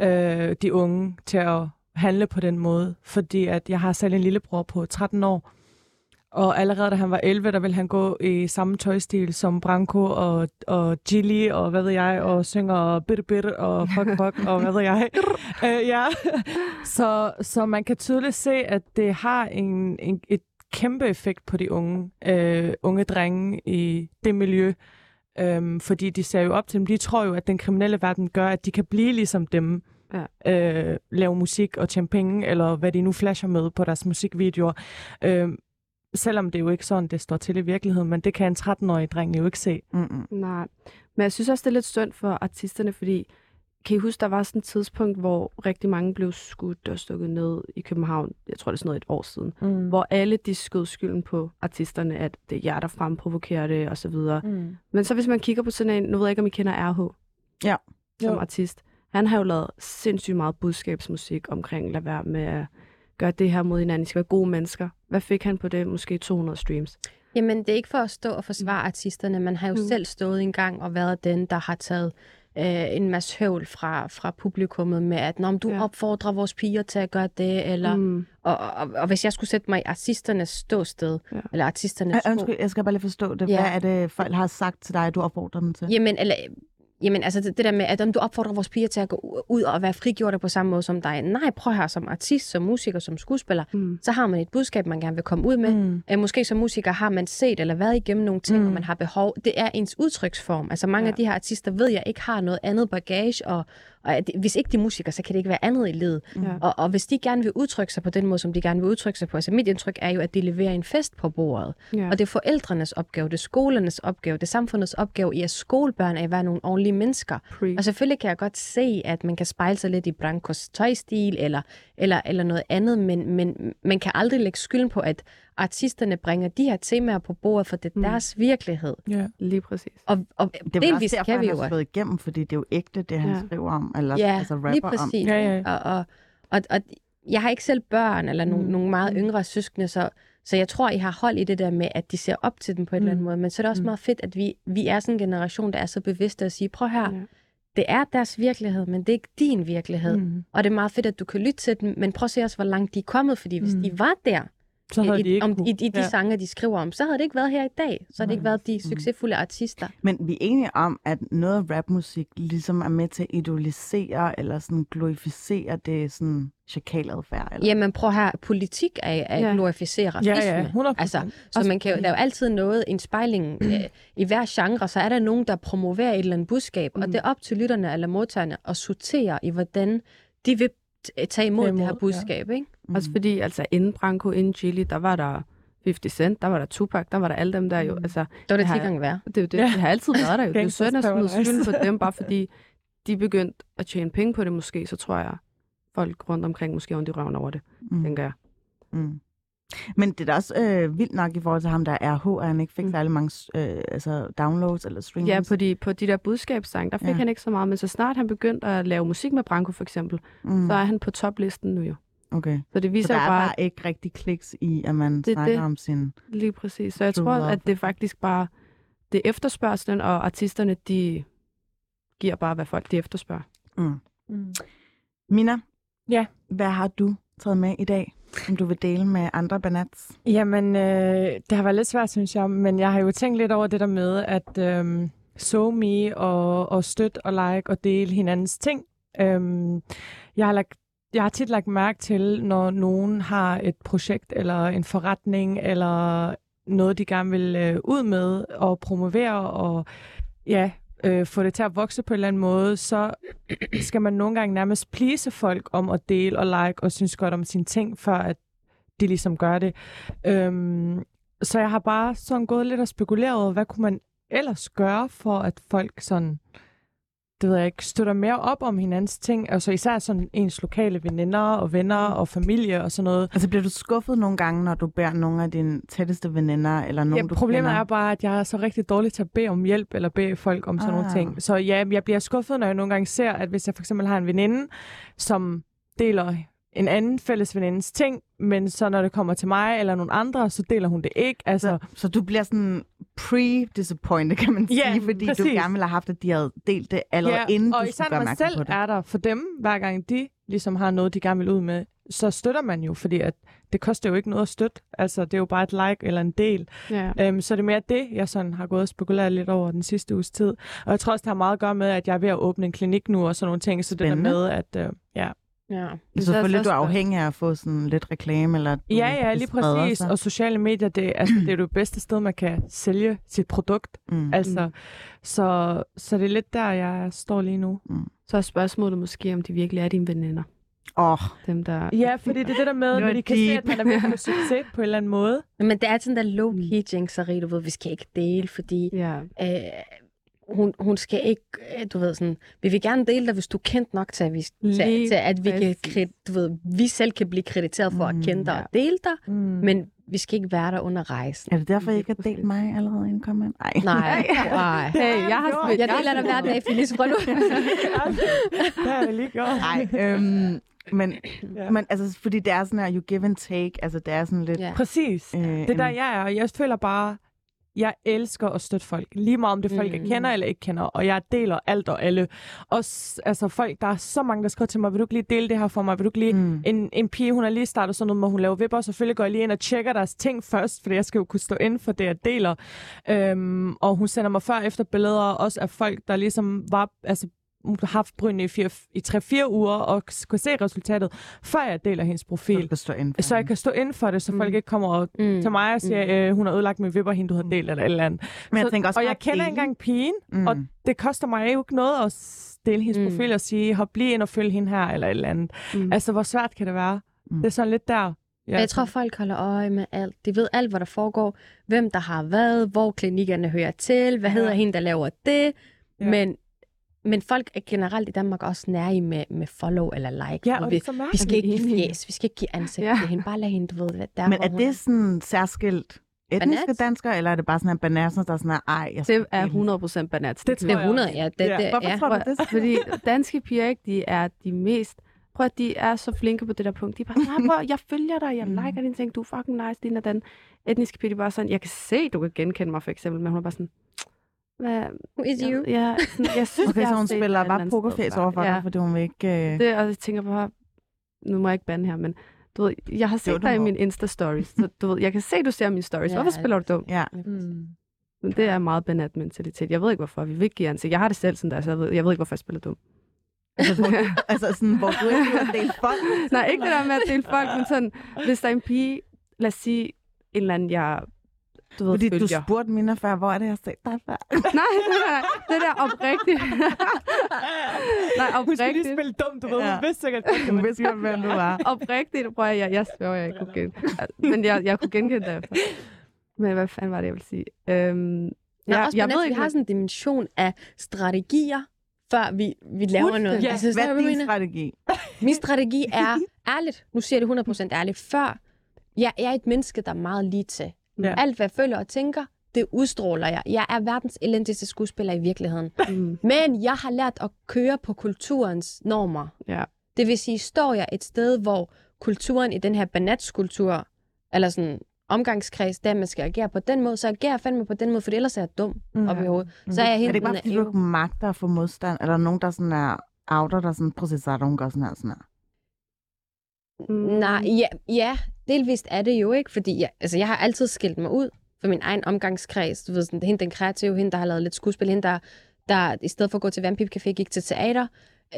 [SPEAKER 2] øh, de unge til at handle på den måde. Fordi at jeg har selv en lillebror på 13 år, og allerede da han var 11, der ville han gå i samme tøjstil som Branko og, og Gilly og hvad ved jeg, og synger bitte bitte og fuck fuck og hvad ved jeg. øh, ja. så, så man kan tydeligt se, at det har en, en, et kæmpe effekt på de unge, øh, unge drenge i det miljø. Øhm, fordi de ser jo op til dem. De tror jo, at den kriminelle verden gør, at de kan blive ligesom dem.
[SPEAKER 7] Ja.
[SPEAKER 2] Øh, lave musik og tjene penge, eller hvad de nu flasher med på deres musikvideoer. Øhm, selvom det jo ikke sådan, det står til i virkeligheden, men det kan en 13-årig dreng jo ikke se.
[SPEAKER 1] Mm-mm.
[SPEAKER 7] Nej. Men jeg synes også, det er lidt synd for artisterne, fordi kan I huske, der var sådan et tidspunkt, hvor rigtig mange blev skudt og stukket ned i København. Jeg tror, det er sådan noget et år siden.
[SPEAKER 2] Mm.
[SPEAKER 7] Hvor alle de skød skylden på artisterne, at det er jer, der fremprovokerer det, og så videre.
[SPEAKER 2] Mm.
[SPEAKER 7] Men så hvis man kigger på sådan en, nu ved jeg ikke, om I kender RH
[SPEAKER 1] Ja.
[SPEAKER 7] som
[SPEAKER 2] Jo.
[SPEAKER 7] artist. Han har jo lavet sindssygt meget budskabsmusik omkring, lad være med at gøre det her mod hinanden. I skal være gode mennesker. Hvad fik han på det? Måske 200 streams.
[SPEAKER 5] Jamen, det er ikke for at stå og forsvare artisterne. Man har jo
[SPEAKER 7] Mm.
[SPEAKER 5] mm. selv stået en gang og været den, der har taget øh, en masse høvl fra, fra publikummet med, at Nå, du
[SPEAKER 7] Ja.
[SPEAKER 5] opfordrer vores piger til at gøre det, eller... Mm. Og, og, og hvis jeg skulle sætte mig i artisternes ståsted,
[SPEAKER 7] Ja.
[SPEAKER 5] eller artisternes sko,
[SPEAKER 1] Undskyld, jeg skal bare lige forstå det.
[SPEAKER 5] Ja.
[SPEAKER 1] Hvad er det, folk har sagt til dig, at du opfordrer dem til?
[SPEAKER 5] Jamen, eller, jamen altså det, det der med, at om du opfordrer vores piger til at gå ud og være frigjorte på samme måde som dig. Nej, prøv her som artist, som musiker, som skuespiller.
[SPEAKER 7] Mm.
[SPEAKER 5] Så har man et budskab, man gerne vil komme ud med.
[SPEAKER 2] Mm.
[SPEAKER 5] Mm. Måske som musiker har man set eller været igennem nogle ting,
[SPEAKER 2] Mm.
[SPEAKER 5] og man har behov. Det er ens udtryksform. Altså mange
[SPEAKER 7] ja.
[SPEAKER 5] af de her artister ved jeg ikke har noget andet bagage, og, og at, hvis ikke de er musikere, så kan det ikke være andet i livet.
[SPEAKER 7] Ja.
[SPEAKER 5] Og, og hvis de gerne vil udtrykke sig på den måde, som de gerne vil udtrykke sig på, altså mit indtryk er jo, at de leverer en fest på bordet.
[SPEAKER 7] Ja.
[SPEAKER 5] Og det er forældrenes opgave, det er skolernes opgave, det er samfundets opgave i at skolebørn er at være nogle ordentlige mennesker.
[SPEAKER 7] Pre.
[SPEAKER 5] Og selvfølgelig kan jeg godt se, at man kan spejle sig lidt i Brancos tøjstil eller, eller, eller noget andet, men, men man kan aldrig lægge skylden på, at artisterne bringer de her temaer på bordet, for det er
[SPEAKER 7] Mm.
[SPEAKER 5] deres virkelighed.
[SPEAKER 2] Ja.
[SPEAKER 7] Lige præcis.
[SPEAKER 5] Og, og
[SPEAKER 1] Det er
[SPEAKER 5] delvis
[SPEAKER 1] også derfor,
[SPEAKER 5] kan vi
[SPEAKER 1] han
[SPEAKER 5] jo.
[SPEAKER 1] har slået igennem, fordi det er jo ægte, det han
[SPEAKER 7] Ja.
[SPEAKER 1] skriver om, eller
[SPEAKER 5] Ja,
[SPEAKER 1] altså rapper
[SPEAKER 5] lige
[SPEAKER 1] om.
[SPEAKER 5] præcis.
[SPEAKER 2] Ja, ja.
[SPEAKER 5] Og, og, og, og jeg har ikke selv børn eller nogle,
[SPEAKER 2] Mm.
[SPEAKER 5] mm. nogle meget
[SPEAKER 7] Mm.
[SPEAKER 5] yngre søskende, så, så jeg tror, I har hold i det der med, at de ser op til dem på en mm. eller anden
[SPEAKER 2] Mm.
[SPEAKER 5] måde. Men så er det også
[SPEAKER 2] Mm.
[SPEAKER 5] meget fedt, at vi, vi er sådan en generation, der er så bevidste at sige, prøv her,
[SPEAKER 7] Ja.
[SPEAKER 5] Det er deres virkelighed, men det er ikke din virkelighed. Mm. Og det er meget fedt, at du kan lytte til dem, men prøv at se også, hvor langt de er kommet, fordi hvis
[SPEAKER 2] mm.
[SPEAKER 5] de var der,
[SPEAKER 2] Så havde
[SPEAKER 5] i,
[SPEAKER 2] de ikke
[SPEAKER 5] om,
[SPEAKER 2] kunne.
[SPEAKER 5] i, i de
[SPEAKER 2] ja.
[SPEAKER 5] ja. sange, de skriver om, så havde det ikke været her i dag. Så havde det ikke været de succesfulde artister.
[SPEAKER 1] Men vi er enige om, at noget af rapmusik ligesom er med til at idolisere eller sådan glorificere det sådan chakaladfærd. Eller?
[SPEAKER 5] Jamen prøv her, politik er at
[SPEAKER 7] Ja.
[SPEAKER 5] ja. glorificere
[SPEAKER 2] Ja,
[SPEAKER 5] racisme.
[SPEAKER 2] ja, 100%.
[SPEAKER 5] Altså, så man kan jo, der er jo altid noget, en spejling øh, i hver genre, så er der nogen, der promoverer et eller andet budskab, mm. og det er op til lytterne eller modtagerne at sortere i, hvordan de vil tage imod
[SPEAKER 2] Tage
[SPEAKER 5] det her
[SPEAKER 2] imod,
[SPEAKER 5] budskab, ikke?
[SPEAKER 1] Mm.
[SPEAKER 7] Også fordi, altså inden Branko, inden Chili, der var der 50 Cent, der var der Tupac, der var der alle dem der jo.
[SPEAKER 2] Mm.
[SPEAKER 7] Altså,
[SPEAKER 5] Det var det
[SPEAKER 7] Det har
[SPEAKER 5] 10
[SPEAKER 7] jeg-
[SPEAKER 5] gange værre.
[SPEAKER 7] det jo det.
[SPEAKER 2] Ja.
[SPEAKER 7] Det har altid været der jo. Det er jo synd at smide skylden på dem, bare fordi de begyndte at tjene penge på det måske, så tror jeg, folk rundt omkring måske ondt i røven over det,
[SPEAKER 1] mm.
[SPEAKER 7] tænker jeg.
[SPEAKER 1] Mm. Men det er da også øh, vildt nok i forhold til ham, der er RH, at han ikke fik
[SPEAKER 7] Mm.
[SPEAKER 1] særlig mange øh, altså downloads eller streams.
[SPEAKER 7] Ja, på de, på de der budskabssange, der fik
[SPEAKER 1] Ja.
[SPEAKER 7] han ikke så meget, men så snart han begyndte at lave musik med Branko for eksempel,
[SPEAKER 1] mm.
[SPEAKER 7] mm. så er han på toplisten nu jo.
[SPEAKER 1] Okay.
[SPEAKER 7] Så det
[SPEAKER 1] Så
[SPEAKER 7] viser
[SPEAKER 1] der
[SPEAKER 7] jo
[SPEAKER 1] er
[SPEAKER 7] bare,
[SPEAKER 1] bare ikke rigtig kliks i, at man
[SPEAKER 7] Det er
[SPEAKER 1] snakker
[SPEAKER 7] det.
[SPEAKER 1] om sin...
[SPEAKER 7] lige præcis. Så jeg tror, at det er faktisk bare, det er efterspørgselen, og artisterne, de giver bare, hvad folk de efterspørger.
[SPEAKER 1] Mm.
[SPEAKER 2] Mm.
[SPEAKER 1] Mina?
[SPEAKER 2] Ja?
[SPEAKER 1] Hvad har du taget med i dag, som du vil dele med andre banats?
[SPEAKER 2] Jamen, øh, det har været lidt svært, synes jeg, men jeg har jo tænkt lidt over det der med, at øh, so me og, og støtte og like og dele hinandens ting. Øhm, jeg har lagt jeg har tit lagt mærke til, når nogen har et projekt eller en forretning eller noget, de gerne vil øh, ud med og promovere og ja, øh, få det til at vokse på en eller anden måde, så skal man nogle gange nærmest please folk om at dele og like og synes godt om sine ting, før at de ligesom gør det. Øhm, så jeg har bare sådan gået lidt og spekuleret over, hvad kunne man ellers gøre for, at folk sådan, det ved jeg ikke, støtter mere op om hinandens ting. Altså især sådan ens lokale veninder og venner og familie og sådan noget.
[SPEAKER 1] Altså, bliver du skuffet nogle gange, når du beder nogle af dine tætteste veninder, eller nogen,
[SPEAKER 2] Ja,
[SPEAKER 1] du
[SPEAKER 2] problemet
[SPEAKER 1] kender?
[SPEAKER 2] er bare, at jeg er så rigtig dårlig til at bede om hjælp, eller bede folk om sådan
[SPEAKER 1] Ah.
[SPEAKER 2] nogle ting. Så ja, jeg bliver skuffet, når jeg nogle gange ser, at hvis jeg for eksempel har en veninde, som deler en anden fælles venindes ting, men så når det kommer til mig eller nogle andre, så deler hun det ikke. Altså,
[SPEAKER 1] Så, så du bliver sådan pre-disappointed, kan man sige, fordi
[SPEAKER 2] præcis.
[SPEAKER 1] du gerne ville have haft, at de havde delt det allerede
[SPEAKER 2] ja,
[SPEAKER 1] inden,
[SPEAKER 2] og
[SPEAKER 1] du
[SPEAKER 2] især
[SPEAKER 1] skulle
[SPEAKER 2] når
[SPEAKER 1] gøre
[SPEAKER 2] man selv
[SPEAKER 1] på det.
[SPEAKER 2] er der for dem, hver gang de ligesom har noget, de gerne vil ud med, så støtter man jo, fordi at det koster jo ikke noget at støtte. Altså, det er jo bare et like eller en del.
[SPEAKER 7] Ja.
[SPEAKER 2] Øhm, så det er mere det, jeg sådan har gået og spekuleret lidt over den sidste uges tid. Og jeg tror også, det har meget at gøre med, at jeg er ved at åbne en klinik nu og sådan nogle ting. Så det der med, at øh, ja.
[SPEAKER 5] Ja.
[SPEAKER 1] Så selvfølgelig er du afhængig af at få sådan lidt reklame, eller du
[SPEAKER 2] Ja, ja, lige præcis.
[SPEAKER 1] sig.
[SPEAKER 2] Og sociale medier, det, altså, det er det bedste sted, man kan sælge sit produkt.
[SPEAKER 1] Mm.
[SPEAKER 2] Altså, så, så det er lidt der, jeg står lige nu.
[SPEAKER 7] Så er spørgsmålet måske, om de virkelig er dine veninder.
[SPEAKER 1] Åh,
[SPEAKER 7] Dem, der...
[SPEAKER 2] Ja, fordi det er det der med, når de kan se,
[SPEAKER 1] deep.
[SPEAKER 2] at man er få succes på en eller anden måde.
[SPEAKER 5] Men det er sådan der low-key jinxeri, du ved, vi skal ikke dele, fordi
[SPEAKER 7] Ja.
[SPEAKER 5] øh, hun, hun skal ikke, øh, du ved sådan, vi vil gerne dele dig, hvis du er kendt nok til, at vi, til, til at vi, kan, du ved, vi selv kan blive krediteret for
[SPEAKER 1] Mm,
[SPEAKER 5] at kende dig
[SPEAKER 7] ja.
[SPEAKER 5] og dele dig,
[SPEAKER 2] Mm.
[SPEAKER 5] men vi skal ikke være der under rejsen.
[SPEAKER 1] er det derfor, I ikke har delt mig allerede inden kom ind? Nej.
[SPEAKER 5] Nej, nej.
[SPEAKER 7] Hey, jeg har
[SPEAKER 5] Jeg deler dig hver dag, Felice, prøv nu.
[SPEAKER 2] det har jeg lige gjort.
[SPEAKER 1] Nej, øhm, men,
[SPEAKER 2] Ja.
[SPEAKER 1] men altså, fordi det er sådan her, you give and take, altså det er sådan lidt...
[SPEAKER 5] Ja.
[SPEAKER 2] Præcis.
[SPEAKER 1] Øh,
[SPEAKER 2] Det er der, jeg er, og jeg føler bare, jeg elsker at støtte folk. Lige meget om det er folk, mm. jeg kender eller ikke kender. Og jeg deler alt og alle. Også altså, folk, der er så mange, der skriver til mig, vil du ikke lige dele det her for mig? Vil du ikke lige... Mm. En, en pige, hun har lige startet sådan noget, hvor hun laver vipper. Selvfølgelig går jeg lige ind og tjekker deres ting først, fordi jeg skal jo kunne stå ind for det, jeg deler. Øhm, og hun sender mig før og efter billeder også af folk, der ligesom var... Altså, haft brynene i, fire, i 3-4 uger og kunne se resultatet, før jeg deler hendes
[SPEAKER 1] Så
[SPEAKER 2] profil.
[SPEAKER 1] du kan
[SPEAKER 2] Så jeg kan stå ind for det, så folk
[SPEAKER 5] Mm.
[SPEAKER 2] ikke kommer og
[SPEAKER 5] Mm.
[SPEAKER 2] til mig og siger, øh, hun har ødelagt min vipper, hende du har delt, eller et eller andet.
[SPEAKER 1] Men jeg
[SPEAKER 2] så,
[SPEAKER 1] tænker også
[SPEAKER 2] og jeg kender ikke engang pigen,
[SPEAKER 1] Mm.
[SPEAKER 2] og det koster mig jo ikke noget at dele hendes
[SPEAKER 5] Mm.
[SPEAKER 2] mm. profil og sige, hop lige ind og følg hende her, eller et eller andet.
[SPEAKER 7] Mm.
[SPEAKER 2] Mm. Altså, hvor svært kan det være?
[SPEAKER 1] Mm.
[SPEAKER 2] Mm. Det er sådan lidt der.
[SPEAKER 5] Ja, jeg tror, folk holder øje med alt. De ved alt, hvad der foregår. Hvem der har hvad, hvor klinikkerne hører til, hvad
[SPEAKER 2] Ja.
[SPEAKER 5] hedder hende, der laver det.
[SPEAKER 2] Ja.
[SPEAKER 5] Men, men folk er generelt i Danmark også nære med, med follow eller like.
[SPEAKER 2] Ja, og
[SPEAKER 5] vi,
[SPEAKER 2] det er så
[SPEAKER 5] vi skal ikke give fjes, vi skal ikke give ansigt
[SPEAKER 7] Ja.
[SPEAKER 5] til hende. Bare lad hende, du ved, hvad der
[SPEAKER 1] Men er det sådan særskilt etniske
[SPEAKER 5] Banat?
[SPEAKER 1] danskere, eller er det bare sådan en banasser, der er sådan, ej, jeg
[SPEAKER 7] Det er
[SPEAKER 1] dele?
[SPEAKER 7] 100% banat.
[SPEAKER 2] Det
[SPEAKER 5] Det er 100, ja. Det,
[SPEAKER 2] Ja.
[SPEAKER 5] det,
[SPEAKER 1] Hvorfor
[SPEAKER 5] ja.
[SPEAKER 1] tror du det?
[SPEAKER 7] Fordi danske piger, ikke, de er de mest... Prøv at de er så flinke på det der punkt. De er bare sådan, "Nej, prøv, jeg følger dig, jeg
[SPEAKER 1] Mm.
[SPEAKER 7] liker dine ting, du er fucking nice, din og den. Etniske piger, de er bare sådan, jeg kan se, du kan genkende mig for eksempel, men hun er bare sådan, hvad,
[SPEAKER 5] Who is you?
[SPEAKER 7] Ja, sådan, jeg synes,
[SPEAKER 1] Okay,
[SPEAKER 7] jeg
[SPEAKER 1] så hun spiller bare pokerface
[SPEAKER 7] før.
[SPEAKER 1] over for
[SPEAKER 7] ja.
[SPEAKER 1] dig, fordi hun vil ikke... Øh...
[SPEAKER 7] Det, og jeg tænker bare, nu må jeg ikke bande her, men du ved, jeg har
[SPEAKER 1] Jo,
[SPEAKER 7] set
[SPEAKER 1] du
[SPEAKER 7] dig i min Insta-stories, så du ved, jeg kan se, du ser mine stories.
[SPEAKER 5] Ja.
[SPEAKER 7] Hvorfor spiller du dum?
[SPEAKER 1] Ja,
[SPEAKER 2] Mm.
[SPEAKER 7] Men det er meget banat mentalitet. Jeg ved ikke, hvorfor. Vi vil ikke give ansigt. Jeg har det selv sådan der, så jeg ved, jeg ved ikke, hvorfor jeg spiller dum.
[SPEAKER 1] altså, hvor, altså sådan, hvor du ikke vil dele folk.
[SPEAKER 7] Nej, ikke det der med at dele folk, men sådan, hvis der er en pige, lad os sige, en eller anden, jeg du ved,
[SPEAKER 1] Fordi du spurgte mine før, hvor er det, jeg har set dig før?
[SPEAKER 7] Nej, nej, nej, det der oprigtigt. nej,
[SPEAKER 2] Hun skulle lige
[SPEAKER 7] oprigtigt.
[SPEAKER 2] spille dumt, du ved.
[SPEAKER 1] Ja.
[SPEAKER 2] Hun vidste sikkert
[SPEAKER 1] Hun vidste godt, hvem du var.
[SPEAKER 7] Oprigtigt, prøv at jeg, jeg sværger, jeg ikke kunne genkende. Men jeg, jeg kunne genkende det. Men hvad fanden var det, jeg ville sige? Øhm,
[SPEAKER 5] Nå,
[SPEAKER 7] jeg,
[SPEAKER 5] også
[SPEAKER 7] jeg
[SPEAKER 5] jeg
[SPEAKER 7] ved
[SPEAKER 5] vi
[SPEAKER 7] ikke,
[SPEAKER 5] har sådan en dimension af strategier, før vi, vi laver noget.
[SPEAKER 2] Ja.
[SPEAKER 5] Altså,
[SPEAKER 1] Hvad er din
[SPEAKER 5] mener?
[SPEAKER 1] strategi?
[SPEAKER 5] Min strategi er, ærligt, nu siger jeg det 100% ærligt, før jeg, jeg er et menneske, der er meget lige til.
[SPEAKER 2] Ja.
[SPEAKER 5] Alt, hvad jeg føler og tænker, det udstråler jeg. Jeg er verdens elendigste skuespiller i virkeligheden.
[SPEAKER 7] Mm,
[SPEAKER 5] Men jeg har lært at køre på kulturens normer.
[SPEAKER 7] ja.
[SPEAKER 5] Det vil sige, står jeg et sted, hvor kulturen i den her banatskultur, eller sådan omgangskreds, der man skal agere på den måde, så agerer jeg fandme på den måde, for ellers er jeg dum
[SPEAKER 2] Mm.
[SPEAKER 5] op i hovedet. Så er jeg
[SPEAKER 1] Er
[SPEAKER 5] helt
[SPEAKER 1] det ikke bare, fordi du ikke magter at få modstand? Eller nogen, der sådan er outer, der sådan, prøv at se, så er gør sådan her, sådan her.
[SPEAKER 7] Mm.
[SPEAKER 5] Nej, ja, ja, delvist er det jo ikke, fordi jeg, altså, jeg har altid skilt mig ud for min egen omgangskreds. Du ved, sådan, hende den kreative, hende der har lavet lidt skuespil, hende der, der i stedet for at gå til Vampip Café, gik til teater.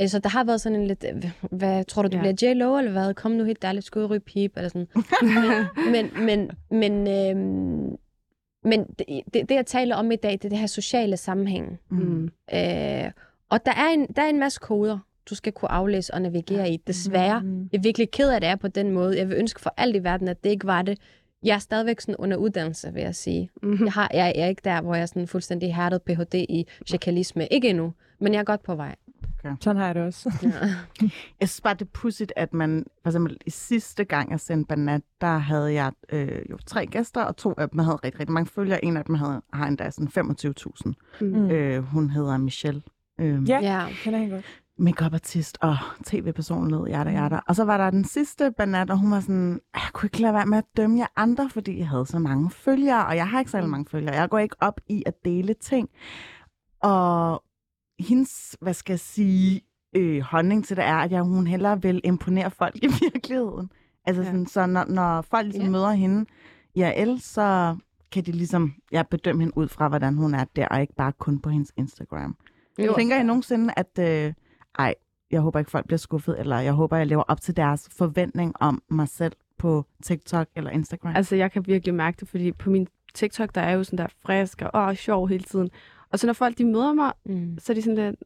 [SPEAKER 5] Øh, Så der har været sådan en lidt, øh, hvad tror du, du
[SPEAKER 7] Ja.
[SPEAKER 5] bliver J-Lo, eller hvad? Kom nu helt dejligt, skal ud og ryge pip, eller sådan. men, men, men, øhm, men det, det, det, jeg taler om i dag, det er det her sociale sammenhæng.
[SPEAKER 7] Mm.
[SPEAKER 5] Øh, og der er, en, der er en masse koder, du skal kunne aflæse og navigere i. Desværre.
[SPEAKER 2] Mm.
[SPEAKER 5] Jeg er virkelig ked af, at det er på den måde. Jeg vil ønske for alt i verden, at det ikke var det. Jeg er stadigvæk sådan under uddannelse, vil jeg sige.
[SPEAKER 7] Mm.
[SPEAKER 5] Jeg, har, jeg, er ikke der, hvor jeg er sådan fuldstændig hærdet Ph.D. i chakalisme. Ikke endnu, men jeg er godt på vej.
[SPEAKER 2] Sådan har jeg det også.
[SPEAKER 5] Ja.
[SPEAKER 1] Jeg synes bare, det er pudsigt, at man, for eksempel i sidste gang, jeg sendte Banat, der havde jeg øh, jo tre gæster, og to af dem havde rigtig, rigtig mange følgere. En af dem havde, har endda sådan 25.000.
[SPEAKER 7] Mm.
[SPEAKER 1] Øh, hun hedder Michelle. Øh,
[SPEAKER 2] Ja.
[SPEAKER 5] ja.
[SPEAKER 2] Kender hende godt.
[SPEAKER 1] Makeup-artist og tv-personlighed, jada, jada. Og så var der den sidste Banat, og hun var sådan, jeg kunne ikke lade være med at dømme jer andre, fordi jeg havde så mange følgere, og jeg har ikke særlig mange følgere. Jeg går ikke op i at dele ting. Og hendes, hvad skal jeg sige, øh, holdning til det er, at jeg, hun hellere vil imponere folk i virkeligheden. Altså
[SPEAKER 7] Ja.
[SPEAKER 1] sådan, så når, når folk ligesom
[SPEAKER 5] Ja.
[SPEAKER 1] møder hende i AL, så kan de ligesom ja, bedømme hende ud fra, hvordan hun er der, og ikke bare kun på hendes Instagram.
[SPEAKER 5] Jo.
[SPEAKER 1] Tænker I nogensinde, at øh, ej, jeg håber ikke, folk bliver skuffet, eller jeg håber, jeg lever op til deres forventning om mig selv på TikTok eller Instagram?
[SPEAKER 7] Altså, jeg kan virkelig mærke det, fordi på min TikTok, der er jo sådan der frisk og åh, sjov hele tiden. Og så når folk, de møder mig,
[SPEAKER 5] Mm.
[SPEAKER 7] så er de sådan lidt,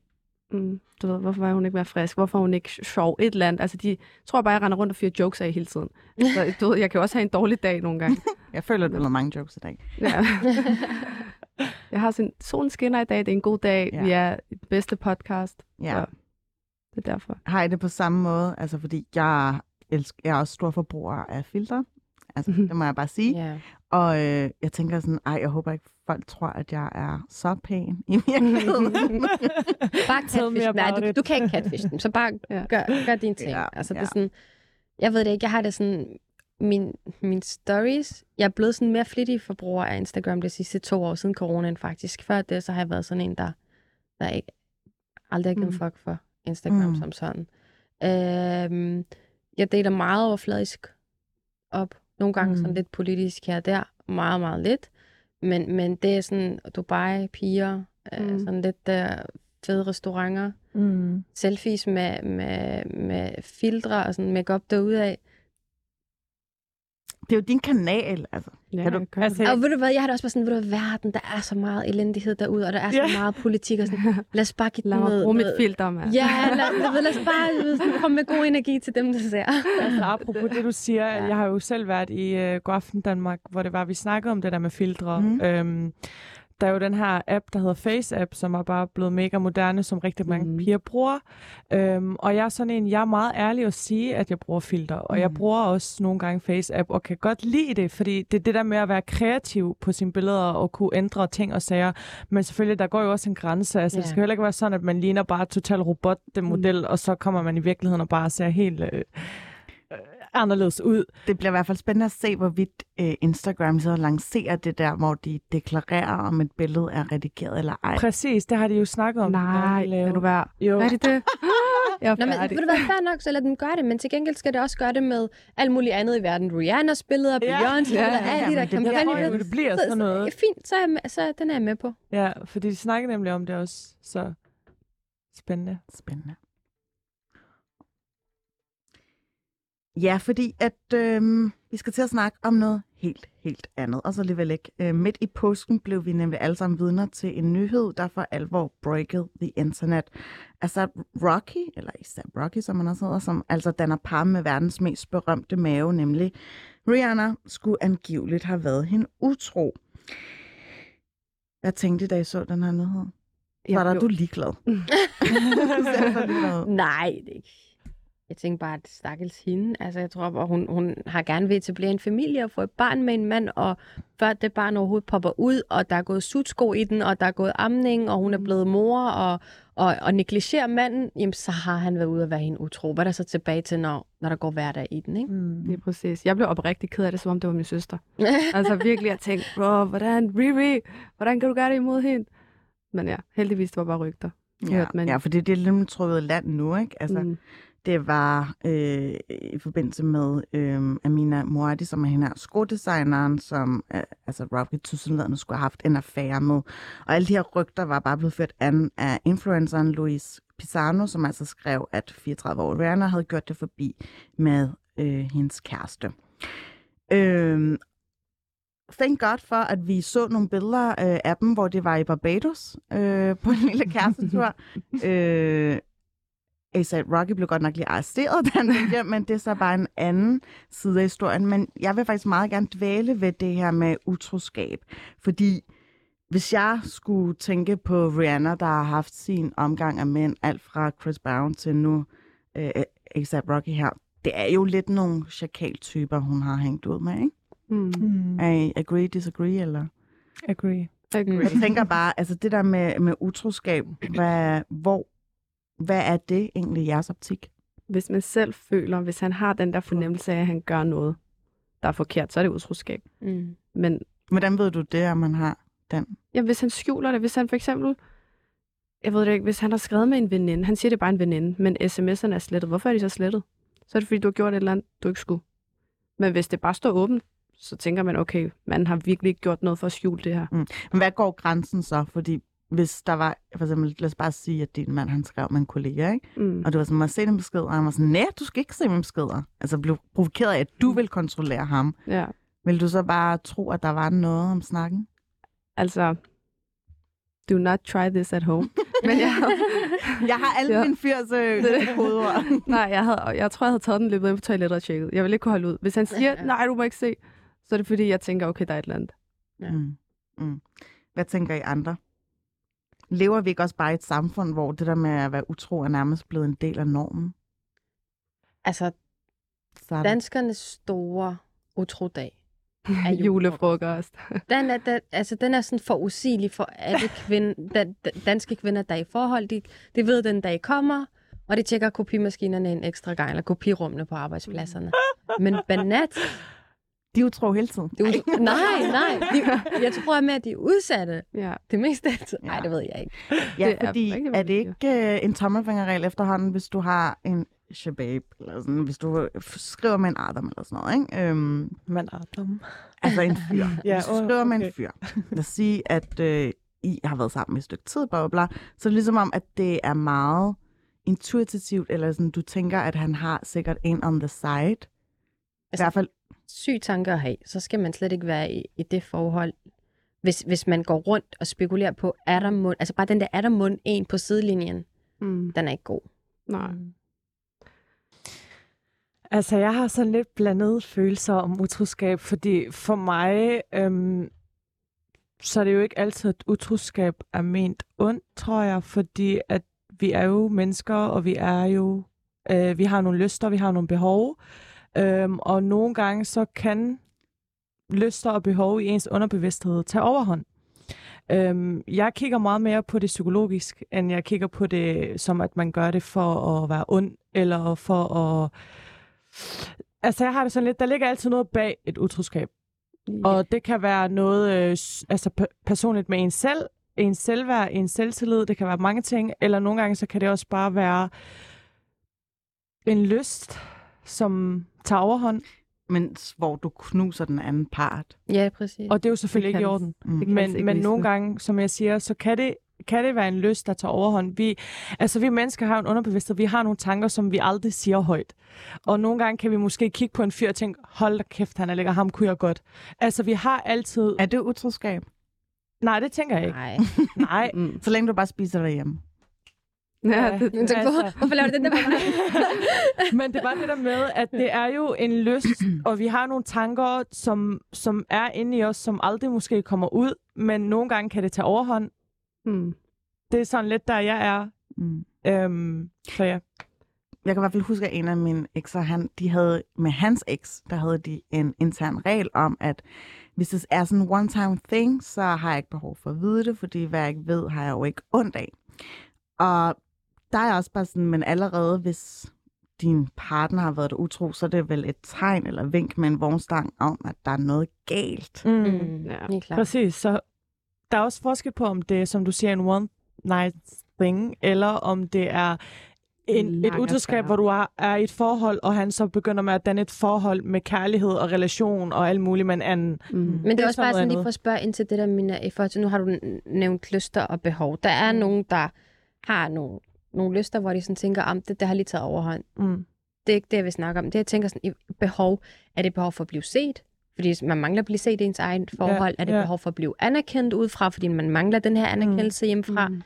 [SPEAKER 7] mm, du ved, hvorfor var hun ikke mere frisk? Hvorfor er hun ikke sjov? Et eller andet. Altså, de tror bare, jeg render rundt og fyrer jokes af hele tiden. Så du ved, jeg kan jo også have en dårlig dag nogle gange.
[SPEAKER 1] Jeg føler, at der er mange jokes i dag.
[SPEAKER 7] Ja. jeg har sådan, solen skinner i dag, det er en god dag.
[SPEAKER 1] Ja.
[SPEAKER 7] Vi er den bedste podcast.
[SPEAKER 1] Ja.
[SPEAKER 7] Så det er derfor.
[SPEAKER 1] Har I det på samme måde? Altså, fordi jeg, elsker, jeg er også stor forbruger af filtre. Altså,
[SPEAKER 7] Mhm.
[SPEAKER 1] det må jeg bare sige.
[SPEAKER 5] Ja.
[SPEAKER 1] Og øh, jeg tænker sådan, ej, jeg håber ikke, folk tror, at jeg er så pæn i virkeligheden.
[SPEAKER 5] Bare catfish. Nej, du, du kan ikke catfish dem, så bare
[SPEAKER 7] Ja.
[SPEAKER 5] gør, gør dine ting.
[SPEAKER 1] Ja,
[SPEAKER 5] altså, det
[SPEAKER 1] ja.
[SPEAKER 5] er sådan, jeg ved det ikke, jeg har det sådan, min, min stories, jeg er blevet sådan mere flittig forbruger af Instagram de sidste to år siden coronaen faktisk. Før det, så har jeg været sådan en, der, der ikke aldrig har givet
[SPEAKER 7] Mm.
[SPEAKER 5] fuck for Instagram
[SPEAKER 1] Mm.
[SPEAKER 5] som sådan. Øhm, jeg deler meget overfladisk op. Nogle gange mm. sådan lidt politisk her og der. Meget, meget lidt. Men, men det er sådan Dubai, piger, mm. Øh, sådan lidt der fede restauranter
[SPEAKER 2] Mm.
[SPEAKER 5] selfies med, med, med filtre og sådan make-up derudaf.
[SPEAKER 1] Det er jo din kanal, altså.
[SPEAKER 7] Ja,
[SPEAKER 1] Kan du-
[SPEAKER 2] altså,
[SPEAKER 7] det.
[SPEAKER 5] Og ved du hvad, jeg har det også bare sådan, ved du verden, der er så meget elendighed derude, og der er så
[SPEAKER 2] Ja.
[SPEAKER 5] meget politik, og sådan, lad os bare give
[SPEAKER 7] Lad
[SPEAKER 5] den
[SPEAKER 7] mig
[SPEAKER 5] noget,
[SPEAKER 7] bruge mit
[SPEAKER 5] noget-
[SPEAKER 7] filter, mand.
[SPEAKER 5] Ja, lad, lad, lad os bare komme med god energi til dem, der ser.
[SPEAKER 2] Altså, apropos det, du siger,
[SPEAKER 5] Ja.
[SPEAKER 2] jeg har jo selv været i uh, Godaften Danmark, hvor det var, vi snakkede om det der med filtre. Mm. Øhm, der er jo den her app, der hedder Face App, som er bare blevet mega moderne, som rigtig mange mm. piger bruger. Øhm, og jeg er sådan en, jeg er meget ærlig at sige, at jeg bruger filter. Og jeg
[SPEAKER 1] Mhm.
[SPEAKER 2] bruger også nogle gange Face App, og kan godt lide det, fordi det er det der med at være kreativ på sine billeder, og kunne ændre ting og sager. Men selvfølgelig, der går jo også en grænse. Altså,
[SPEAKER 5] Ja.
[SPEAKER 2] Det skal heller ikke være sådan, at man ligner bare total robotmodel, mm. og så kommer man i virkeligheden og bare ser helt... Øh, anderledes ud.
[SPEAKER 1] Det bliver i hvert fald spændende at se, hvorvidt øh, Instagram så lancerer det der, hvor de deklarerer, om et billede er redigeret eller ej.
[SPEAKER 2] Præcis, det har de jo snakket om.
[SPEAKER 7] Nej,
[SPEAKER 2] vil
[SPEAKER 7] du være...
[SPEAKER 2] Jo.
[SPEAKER 7] Hvad er det det? Jeg er
[SPEAKER 5] Nå, men ved du hvad, fair nok, så lad dem gøre det, men til gengæld skal det også gøre det med alt muligt andet i verden. Rihannas billeder,
[SPEAKER 2] Ja.
[SPEAKER 5] Beyoncé,
[SPEAKER 7] Ja,
[SPEAKER 5] billeder,
[SPEAKER 7] ja,
[SPEAKER 5] alle de der
[SPEAKER 1] det
[SPEAKER 5] kampagner.
[SPEAKER 2] jo, det bliver
[SPEAKER 5] Så-
[SPEAKER 2] sådan noget.
[SPEAKER 5] så- Fint, så, er jeg med, så den er jeg med på.
[SPEAKER 2] Ja, fordi de snakker nemlig om det også. Så spændende.
[SPEAKER 1] Spændende. Ja, fordi at øh, vi skal til at snakke om noget helt, helt andet. Og så alligevel ikke. Øh, midt i påsken blev vi nemlig alle sammen vidner til en nyhed, der for alvor breaked the internet. Altså Rocky, eller især Rocky, som man også hedder, som altså danner par med verdens mest berømte mave, nemlig Rihanna, skulle angiveligt have været hende utro. Hvad tænkte I, da I så den her nyhed?
[SPEAKER 7] Jeg
[SPEAKER 1] Var der
[SPEAKER 7] blev-
[SPEAKER 1] du ligeglad? Du ligeglad.
[SPEAKER 5] Nej, det er ikke. Jeg tænker bare, at stakkels hende. Altså, jeg tror, at hun, hun har gerne vil etablere en familie og få et barn med en mand, og før det barn overhovedet popper ud, og der er gået sutsko i den, og der er gået amning, og hun er blevet mor, og, og, og negligerer manden, jamen, så har han været ude at være hende utro. Hvad er der så tilbage til, når, når der går hverdag i den, ikke?
[SPEAKER 2] Mm.
[SPEAKER 7] Lige præcis. Jeg blev oprigtig ked af det, som om det var min søster. altså virkelig, jeg tænkte, bro, hvordan, Riri, hvordan kan du gøre det imod hende? Men ja, heldigvis, det var bare rygter.
[SPEAKER 1] Ja,
[SPEAKER 7] hørte man.
[SPEAKER 1] ja, for det, det er lidt trukket land nu, ikke? Altså, mm. Det var øh, i forbindelse med øh, Amina Moadi, som er hende her skodesigneren, som øh, altså Rocky tilsyneladende skulle have haft en affære med. Og alle de her rygter var bare blevet ført an af influenceren Luis Pisano, som altså skrev, at 34 år Rihanna havde gjort det forbi med øh, hendes kæreste. Øh, thank God for, at vi så nogle billeder øh, af dem, hvor det var i Barbados øh, på en lille kærestetur. øh, A$AP Rocky blev godt nok lige arresteret, da han hjem, men det er så bare en anden side af historien. Men jeg vil faktisk meget gerne dvæle ved det her med utroskab, fordi hvis jeg skulle tænke på Rihanna, der har haft sin omgang af mænd, alt fra Chris Brown til nu øh, A$AP Rocky her, det er jo lidt nogle chakaltyper, hun har hængt ud med, ikke?
[SPEAKER 7] Mm.
[SPEAKER 2] Mm.
[SPEAKER 1] Er I agree, disagree, eller?
[SPEAKER 2] Agree.
[SPEAKER 7] Agree.
[SPEAKER 1] Jeg tænker bare, altså det der med, med utroskab, hvad, hvor, hvad er det egentlig i jeres optik?
[SPEAKER 7] Hvis man selv føler, hvis han har den der fornemmelse af, at han gør noget, der er forkert, så er det utroskab.
[SPEAKER 5] Mm.
[SPEAKER 7] Men
[SPEAKER 1] Hvordan ved du det, at man har den?
[SPEAKER 7] ja, hvis han skjuler det, hvis han for eksempel, jeg ved det ikke, hvis han har skrevet med en veninde, han siger det er bare en veninde, men sms'erne er slettet. Hvorfor er de så slettet? Så er det fordi, du har gjort et eller andet, du ikke skulle. Men hvis det bare står åbent, så tænker man, okay, man har virkelig ikke gjort noget for at skjule det her.
[SPEAKER 1] Men hvad går grænsen så? Fordi hvis der var, for eksempel, lad os bare sige, at din mand, han skrev med en kollega, ikke?
[SPEAKER 7] Mm.
[SPEAKER 1] Og det var sådan, må jeg se den besked? Og han var sådan, nej, du skal ikke se mine beskeder. Altså blev provokeret af, at du vil kontrollere ham.
[SPEAKER 7] Ja,
[SPEAKER 1] Vil du så bare tro, at der var noget om snakken?
[SPEAKER 7] altså, do not try this at home. Men jeg,
[SPEAKER 1] Jeg har alle
[SPEAKER 7] Ja.
[SPEAKER 1] mine 80 øh, kodeord.
[SPEAKER 7] nej, jeg, havde, jeg tror, jeg havde taget den løbet ind på toilettet og tjekket. Jeg ville ikke kunne holde ud. Hvis han siger, nej, du må ikke se, så er det fordi, jeg tænker, okay, der er et eller andet.
[SPEAKER 5] Ja.
[SPEAKER 1] Mm. Mm. Hvad tænker I andre? Lever vi ikke også bare i et samfund, hvor det der med at være utro er nærmest blevet en del af normen?
[SPEAKER 5] Altså,
[SPEAKER 1] Så der-
[SPEAKER 5] danskernes store utrodag er
[SPEAKER 7] Julefrokost.
[SPEAKER 5] Den er, den, altså, den er sådan forudsigelig for alle kvinde, da, danske kvinder, der er i forhold. De, de ved, den dag kommer, og de tjekker kopimaskinerne en ekstra gang, eller kopirummene på arbejdspladserne. Men Banat,
[SPEAKER 1] De er utro hele tiden.
[SPEAKER 5] det er jo, nej, nej, de, jeg tror mere, at de er udsatte.
[SPEAKER 7] Ja.
[SPEAKER 5] Det meste af tiden. Nej, det ved jeg ikke.
[SPEAKER 1] Ja,
[SPEAKER 7] Det er
[SPEAKER 1] fordi
[SPEAKER 7] rigtig
[SPEAKER 1] er det ikke øh, en tommelfingerregel efterhånden, hvis du har en shabab, eller sådan, hvis du skriver med en Adam eller sådan noget, ikke? Øhm,
[SPEAKER 2] er dum.
[SPEAKER 1] altså en fyr.
[SPEAKER 2] Ja,
[SPEAKER 1] hvis du skriver med en
[SPEAKER 2] okay.
[SPEAKER 1] fyr, lad os sige, at øh, I har været sammen i et stykke tid, bla, bla, bla, så er det ligesom om, at det er meget intuitivt, eller sådan, du tænker, at han har sikkert en on the side. I
[SPEAKER 5] Altså-
[SPEAKER 1] hvert fald,
[SPEAKER 5] Syg tanke at have, så skal man slet ikke være i, i det forhold. Hvis, hvis man går rundt og spekulerer på, er der mund, altså bare den der, er der mund en på sidelinjen,
[SPEAKER 7] Mm.
[SPEAKER 5] den er ikke god.
[SPEAKER 7] Nej.
[SPEAKER 2] Altså, jeg har sådan lidt blandede følelser om utroskab, fordi for mig, øhm, så er det jo ikke altid, at utroskab er ment ondt, tror jeg, fordi at vi er jo mennesker, og vi er jo, øh, vi har nogle lyster, vi har nogle behov, øhm, og nogle gange så kan lyster og behov i ens underbevidsthed tage overhånd. Øhm, jeg kigger meget mere på det psykologisk, end jeg kigger på det som, at man gør det for at være ond, eller for at Altså, jeg har det sådan lidt, der ligger altid noget bag et utroskab. Og det kan være noget øh, altså, pe- personligt med en selv, en selvværd, en selvtillid, det kan være mange ting, eller nogle gange så kan det også bare være en lyst, som tager overhånd,
[SPEAKER 1] mens hvor du knuser den anden part.
[SPEAKER 5] Ja, præcis.
[SPEAKER 2] og det er jo selvfølgelig
[SPEAKER 7] Det
[SPEAKER 2] ikke i orden.
[SPEAKER 1] Mm.
[SPEAKER 2] Men, men nogle gange, som jeg siger, så kan det, kan det være en lyst, der tager overhånd. Vi, altså, vi mennesker har en underbevidsthed. Vi har nogle tanker, som vi aldrig siger højt. Og nogle gange kan vi måske kigge på en fyr og tænke, hold da kæft, han er lækker, ham kunne jeg godt. Altså, vi har altid...
[SPEAKER 1] Er det utroskab?
[SPEAKER 2] Nej, det tænker jeg ikke.
[SPEAKER 5] Nej.
[SPEAKER 2] Nej.
[SPEAKER 7] Mm.
[SPEAKER 1] Så længe du bare spiser derhjemme.
[SPEAKER 7] Ja, det,
[SPEAKER 5] Men så,
[SPEAKER 2] Altså-
[SPEAKER 5] Hvorfor laver du den der?
[SPEAKER 2] Men det var det der med, at det er jo en lyst, og vi har nogle tanker, som, som er inde i os, som aldrig måske kommer ud, men nogle gange kan det tage overhånd.
[SPEAKER 7] mm.
[SPEAKER 2] Det er sådan lidt, der jeg er.
[SPEAKER 1] Mm.
[SPEAKER 2] Øhm, så ja.
[SPEAKER 1] Jeg kan i hvert fald huske, at en af mine ekser, han, de havde, med hans eks, der havde de en intern regel om, at hvis det er sådan en one-time thing, så har jeg ikke behov for at vide det, fordi hvad jeg ikke ved, har jeg jo ikke ondt af. Og der er jeg også bare sådan, men allerede hvis din partner har været utro, så er det vel et tegn eller vink med en vognstang om, at der er noget galt.
[SPEAKER 2] Mm.
[SPEAKER 5] Mm,
[SPEAKER 7] Ja.
[SPEAKER 2] Præcis, så der er også forskel på, om det er, som du siger, en one night thing, eller om det er en, et utroskab, hvor du er, er i et forhold, og han så begynder med at danne et forhold med kærlighed og relation og alt muligt med en anden.
[SPEAKER 7] Mm.
[SPEAKER 5] Men det
[SPEAKER 2] Det
[SPEAKER 5] er
[SPEAKER 2] er
[SPEAKER 5] også
[SPEAKER 2] så
[SPEAKER 5] bare sådan lige for at spørge ind til det der, Mina, i forhold til, nu har du nævnt lyster og behov. Der er
[SPEAKER 2] Mm.
[SPEAKER 5] nogen, der har nogle, nogle lyster, hvor de sådan tænker, om det, det har lige taget overhånd.
[SPEAKER 2] Mm.
[SPEAKER 5] Det er ikke det, jeg vil snakke om. Det, jeg tænker sådan, i behov, er det behov for at blive set? Fordi man mangler at blive set i ens egen forhold. er det
[SPEAKER 2] ja.
[SPEAKER 5] behov for at blive anerkendt udefra, fordi man mangler den her anerkendelse hjemmefra?
[SPEAKER 7] Mm.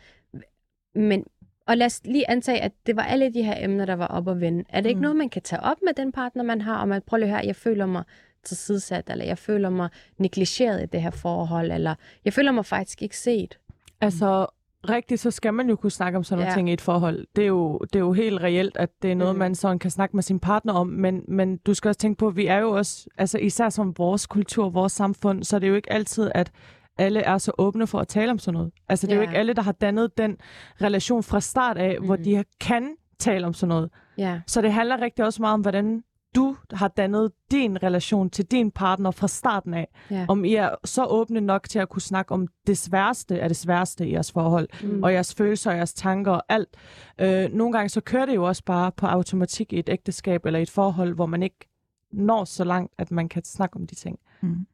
[SPEAKER 5] Men, og lad os lige antage, at det var alle de her emner, der var op at vende. Er det ikke
[SPEAKER 2] Mm.
[SPEAKER 5] noget, man kan tage op med den partner, man har, om at prøve at høre, jeg føler mig tilsidesat, eller jeg føler mig negligeret i det her forhold, eller jeg føler mig faktisk ikke set.
[SPEAKER 2] Altså, rigtigt, så skal man jo kunne snakke om sådan nogle
[SPEAKER 5] Ja.
[SPEAKER 2] ting i et forhold. Det er, jo, det er jo helt reelt, at det er noget,
[SPEAKER 5] Mm.
[SPEAKER 2] man sådan kan snakke med sin partner om, men, men du skal også tænke på, at vi er jo også, altså især som vores kultur, vores samfund, så er det jo ikke altid, at alle er så åbne for at tale om sådan noget. Altså, det er jo
[SPEAKER 5] Ja.
[SPEAKER 2] ikke alle, der har dannet den relation fra start af, mm. hvor de kan tale om sådan noget.
[SPEAKER 5] Ja.
[SPEAKER 2] Så det handler rigtig også meget om, hvordan du har dannet din relation til din partner fra starten af.
[SPEAKER 5] Ja.
[SPEAKER 2] Om I er så åbne nok til at kunne snakke om det sværeste af det sværeste i jeres forhold,
[SPEAKER 5] Mm.
[SPEAKER 2] og jeres følelser og jeres tanker og alt. Øh, nogle gange så kører det jo også bare på automatik i et ægteskab eller i et forhold, hvor man ikke når så langt, at man kan snakke om de ting.
[SPEAKER 1] Mm.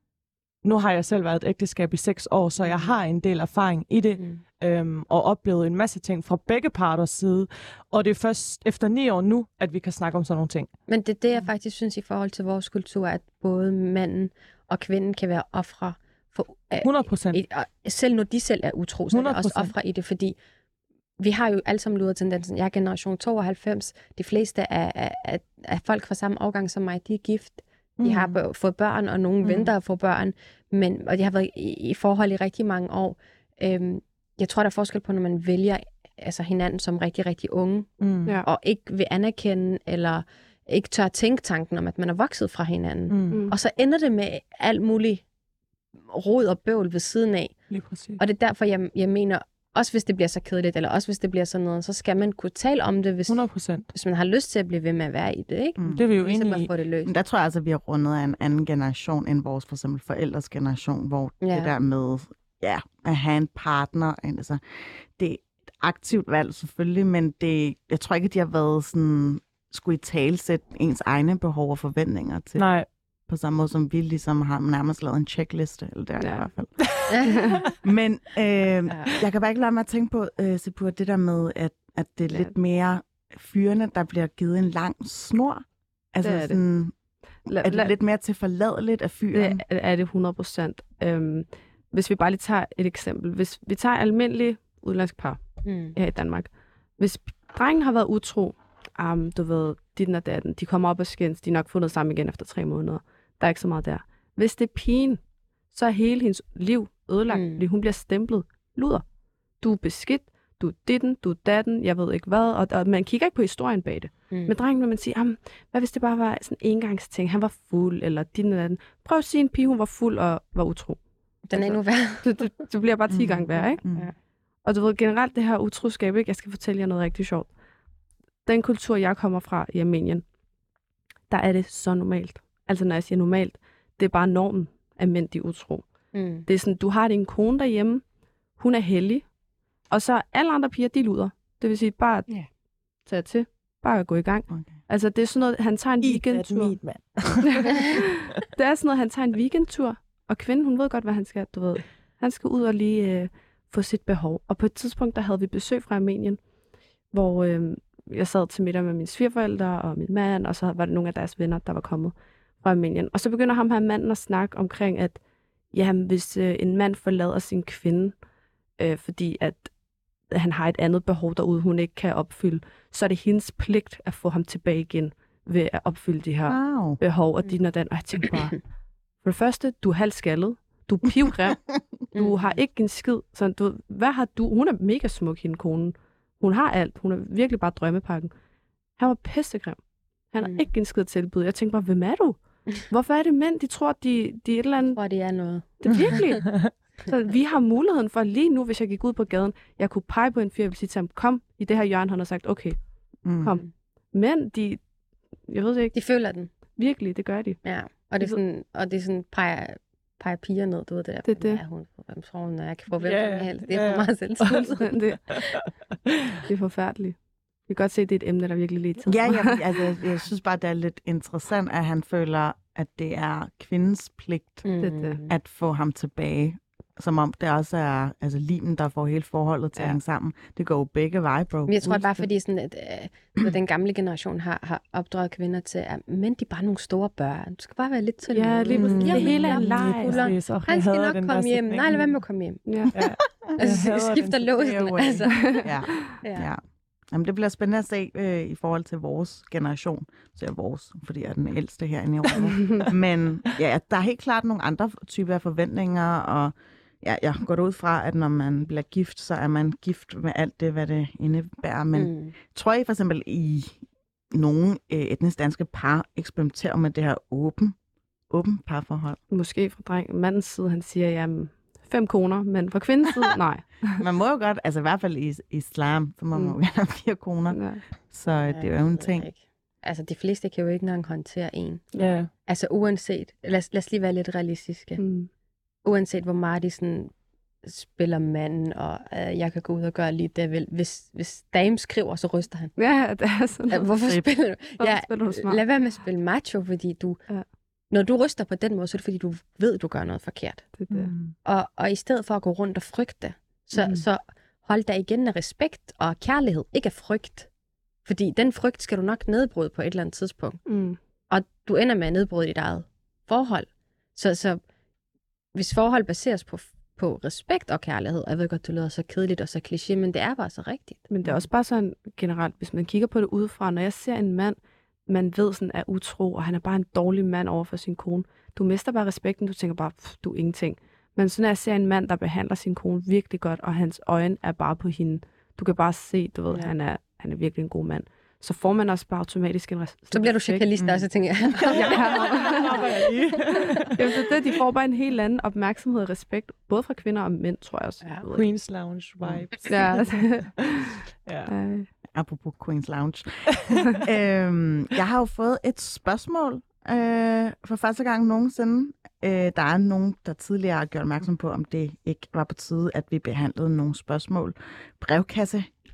[SPEAKER 2] Nu har jeg selv været et ægteskab i seks år, så jeg har en del erfaring i det,
[SPEAKER 5] Mm.
[SPEAKER 2] Øhm, og oplevet en masse ting fra begge parters side. Og det er først efter ni år nu, at vi kan snakke om sådan nogle ting.
[SPEAKER 5] Men det er det, jeg faktisk synes i forhold til vores kultur, at både manden og kvinden kan være ofre for... øh,
[SPEAKER 2] 100 procent.
[SPEAKER 5] selv når de selv er utro, så er det også
[SPEAKER 2] 100%.
[SPEAKER 5] ofre i det, fordi vi har jo alle sammen luret tendensen. Jeg er generation 92. De fleste af, af, af, af folk fra samme årgang som mig, de er gift. De
[SPEAKER 2] Mm.
[SPEAKER 5] har fået børn, og nogle
[SPEAKER 2] Mm.
[SPEAKER 5] venter at få børn, men, og de har været i, i forhold i rigtig mange år. Øhm, jeg tror, der er forskel på, når man vælger altså hinanden som rigtig, rigtig unge,
[SPEAKER 2] Mm.
[SPEAKER 7] Ja.
[SPEAKER 5] og ikke vil anerkende, eller ikke tør at tænke tanken om, at man er vokset fra hinanden.
[SPEAKER 2] Mm.
[SPEAKER 7] Mm.
[SPEAKER 5] Og så ender det med alt muligt rod og bøvl ved siden af.
[SPEAKER 2] Lige præcis.
[SPEAKER 5] Og det er derfor, jeg, jeg mener, også hvis det bliver så kedeligt, eller også hvis det bliver sådan noget, så skal man kunne tale om det, hvis,
[SPEAKER 2] 100 procent.
[SPEAKER 5] hvis man har lyst til at blive ved med at være i det, ikke?
[SPEAKER 1] Mm.
[SPEAKER 2] Det er vi jo
[SPEAKER 5] Ligesom
[SPEAKER 2] enige
[SPEAKER 5] at
[SPEAKER 2] i.
[SPEAKER 5] få det løst.
[SPEAKER 1] Men der tror jeg altså, at vi har rundet af en anden generation end vores for eksempel forældres generation, hvor. Ja. det der med ja, at have en partner, altså, det er et aktivt valg selvfølgelig, men det, jeg tror ikke, at de har været sådan, skulle i talsætte ens egne behov og forventninger til,
[SPEAKER 2] Nej,
[SPEAKER 1] på samme måde som vi ligesom har nærmest lavet en checkliste, eller det er ja. I hvert fald. Men øh, jeg kan bare ikke lade mig at tænke på, øh, Sepur, det der med, at, at det er
[SPEAKER 7] Ja.
[SPEAKER 1] lidt mere fyrene, der bliver givet en lang snor. Altså
[SPEAKER 7] Det er det.
[SPEAKER 1] sådan,
[SPEAKER 7] La,
[SPEAKER 1] er det lidt mere til forladeligt af fyren?
[SPEAKER 7] Det er er det 100 procent. Øhm, hvis vi bare lige tager et eksempel. Hvis vi tager almindelige udlandsk par
[SPEAKER 5] Mm.
[SPEAKER 7] her i Danmark. Hvis drengen har været utro, um, du ved, dit og datten, de kommer op og skændes, de er nok fundet sammen igen efter tre måneder. Der er ikke så meget der. Hvis det er pigen, så er hele hendes liv ødelagt,
[SPEAKER 5] Mm.
[SPEAKER 7] mm. fordi hun bliver stemplet. Luder. Du er beskidt, du er ditten, du er datten, jeg ved ikke hvad, og, og man kigger ikke på historien bag det.
[SPEAKER 5] Mm.
[SPEAKER 7] Med drengen vil man sige, "Jamen, hvad hvis det bare var sådan en engangsting, han var fuld, eller din eller anden. Prøv at sige en pige, hun var fuld og var utro.
[SPEAKER 5] Den er endnu værre.
[SPEAKER 7] Det, det, det bliver bare 10 gange værre, ikke?
[SPEAKER 1] Mm.
[SPEAKER 5] Ja.
[SPEAKER 7] Og du ved generelt det her utroskab, ikke? Jeg skal fortælle jer noget rigtig sjovt. Den kultur, jeg kommer fra i Armenien, der er det så normalt. Altså når jeg siger normalt, det er bare normen, at mænd de er utro.
[SPEAKER 5] Mm.
[SPEAKER 7] Det er sådan, du har din kone derhjemme, hun er heldig, og så alle andre piger, de luder. Det vil sige, bare
[SPEAKER 2] Ja.
[SPEAKER 7] tage til, bare gå i gang.
[SPEAKER 1] Okay.
[SPEAKER 7] Altså det er sådan noget, han tager en weekendtur.
[SPEAKER 2] mand.
[SPEAKER 7] det er sådan noget, han tager en weekendtur, og kvinden, hun ved godt, hvad han skal, du ved. Han skal ud og lige øh, få sit behov. Og på et tidspunkt, der havde vi besøg fra Armenien, hvor øh, jeg sad til middag med mine svigerforældre og min mand, og så var det nogle af deres venner, der var kommet fra Armenien. Og så begynder ham her manden at snakke omkring, at jamen, hvis øh, en mand forlader sin kvinde, øh, fordi at han har et andet behov derude, hun ikke kan opfylde, så er det hendes pligt at få ham tilbage igen ved at opfylde de her
[SPEAKER 1] Wow.
[SPEAKER 7] behov og din og den. Og jeg tænkte bare, for det første, du er halvskaldet, du er pivgrim, du har ikke en skid. Så du, ved, hvad har du? Hun er mega smuk, hende kone. Hun har alt. Hun er virkelig bare drømmepakken. Han var pissegrim. Han har
[SPEAKER 5] Mm.
[SPEAKER 7] ikke en skid tilbud. Jeg tænkte bare, hvem er du? Hvorfor er det mænd, de tror, de, de er et eller andet...
[SPEAKER 5] Jeg tror, det er noget.
[SPEAKER 7] Det er virkelig. Så vi har muligheden for lige nu, hvis jeg gik ud på gaden, jeg kunne pege på en fyr, jeg ville sige til ham, kom i det her hjørne, han har sagt, okay,
[SPEAKER 1] Mm.
[SPEAKER 7] kom. Men de, jeg ved det ikke,
[SPEAKER 5] De føler den.
[SPEAKER 7] virkelig, det gør de.
[SPEAKER 5] Ja. Og det er sådan, og det er sådan peger, peger piger ned, du ved det der.
[SPEAKER 7] Det er det.
[SPEAKER 5] Ja, hun, hvem tror hun, er? jeg kan få hvem
[SPEAKER 2] Ja,
[SPEAKER 5] som helst. Det er for meget selvtillid.
[SPEAKER 7] Fuldstændig. det er forfærdeligt. Vi kan godt se, at det er et emne, der virkelig lige til.
[SPEAKER 1] Ja, ja, altså, jeg- jeg synes bare, det er lidt interessant, at han føler, at det er kvindens pligt
[SPEAKER 5] Mm.
[SPEAKER 7] Det det.
[SPEAKER 1] at få ham tilbage. Som om det også er altså, limen, der får hele forholdet til at
[SPEAKER 7] Ja.
[SPEAKER 1] hænge sammen. Det går jo begge veje, bro.
[SPEAKER 5] Men jeg tror bare, fordi sådan, at, øh, den gamle generation har, har opdraget kvinder til, at mænd de er bare nogle store børn. Du skal bare være lidt til
[SPEAKER 7] Ja, lige præcis.
[SPEAKER 5] Jamen,
[SPEAKER 7] Det hele er en
[SPEAKER 5] ja,
[SPEAKER 7] leg.
[SPEAKER 5] Han skal nok komme hjem.
[SPEAKER 2] sætning.
[SPEAKER 5] Nej, lad være med at komme hjem.
[SPEAKER 7] Ja.
[SPEAKER 2] Ja.
[SPEAKER 5] Altså,
[SPEAKER 2] hader
[SPEAKER 5] skifter
[SPEAKER 2] den.
[SPEAKER 5] låsen. Altså.
[SPEAKER 1] Ja,
[SPEAKER 5] Ja.
[SPEAKER 1] ja. Jamen, det bliver spændende at se øh, i forhold til vores generation. Så jeg er vores, fordi jeg er den ældste herinde i Europa. Men ja, der er helt klart nogle andre typer af forventninger, og ja, jeg går ud fra, at når man bliver gift, så er man gift med alt det, hvad det indebærer. Men
[SPEAKER 5] Mm.
[SPEAKER 1] tror I for eksempel i nogle øh, etnisk danske par eksperimenterer med det her åben, åben parforhold?
[SPEAKER 7] Måske fra dreng, mandens side, han siger, jamen, fem koner, men fra kvindens side, nej.
[SPEAKER 1] Man må jo godt, altså i hvert fald i islam, så må man jo
[SPEAKER 7] Mm.
[SPEAKER 1] gerne have fire koner.
[SPEAKER 7] Ja.
[SPEAKER 1] Så øh, det er jo en ting.
[SPEAKER 5] ikke. Altså, de fleste kan jo ikke engang håndtere en.
[SPEAKER 2] Ja.
[SPEAKER 5] Altså, uanset, lad, os- lad os lige være lidt realistiske.
[SPEAKER 7] Mm.
[SPEAKER 5] Uanset hvor meget de sådan spiller manden, og øh, jeg kan gå ud og gøre lige det, jeg vil. Hvis, hvis dame skriver, så ryster han.
[SPEAKER 7] Ja, det er sådan.
[SPEAKER 5] Ja, Hvorfor spiller du?
[SPEAKER 7] Hvorfor
[SPEAKER 5] Ja,
[SPEAKER 7] spiller du smart?
[SPEAKER 5] lad være med at spille macho, fordi du...
[SPEAKER 7] Ja.
[SPEAKER 5] Når du ryster på den måde, så er det fordi, du ved, du gør noget forkert.
[SPEAKER 7] Det er det.
[SPEAKER 1] Mm.
[SPEAKER 5] Og, og i stedet for at gå rundt og frygte, så,
[SPEAKER 7] mm.
[SPEAKER 5] så hold dig igen af respekt og kærlighed, ikke af frygt. Fordi den frygt skal du nok nedbryde på et eller andet tidspunkt.
[SPEAKER 7] Mm.
[SPEAKER 5] Og du ender med at nedbryde dit eget forhold. Så, så hvis forhold baseres på, på respekt og kærlighed, og jeg ved godt, det lyder så kedeligt og så kliché, men det er bare så rigtigt.
[SPEAKER 7] Men det er også bare sådan generelt, hvis man kigger på det udefra, når jeg ser en mand, man ved sådan er utro, og han er bare en dårlig mand over for sin kone. Du mister bare respekten, du tænker bare, "Pff, du er ingenting. Men så når jeg ser en mand, der behandler sin kone virkelig godt, og hans øjne er bare på hende, du kan bare se, du ved,
[SPEAKER 5] ja.
[SPEAKER 7] han, er, han er virkelig en god mand. Så får man også bare automatisk en res-
[SPEAKER 5] Så bliver du
[SPEAKER 7] respekt.
[SPEAKER 5] chakalist også, tænker jeg.
[SPEAKER 7] Jamen, det, er det, de får bare en helt anden opmærksomhed og respekt, både fra kvinder og mænd, tror jeg også.
[SPEAKER 5] Ja.
[SPEAKER 7] Jeg.
[SPEAKER 2] Queen's Lounge vibes.
[SPEAKER 7] Ja,
[SPEAKER 2] ja.
[SPEAKER 7] øh,
[SPEAKER 1] Apropos Queen's Lounge. øhm, jeg har jo fået et spørgsmål øh, for første gang nogensinde. Øh, der er nogen, der tidligere har gjort opmærksom på, om det ikke var på tide, at vi behandlede nogle spørgsmål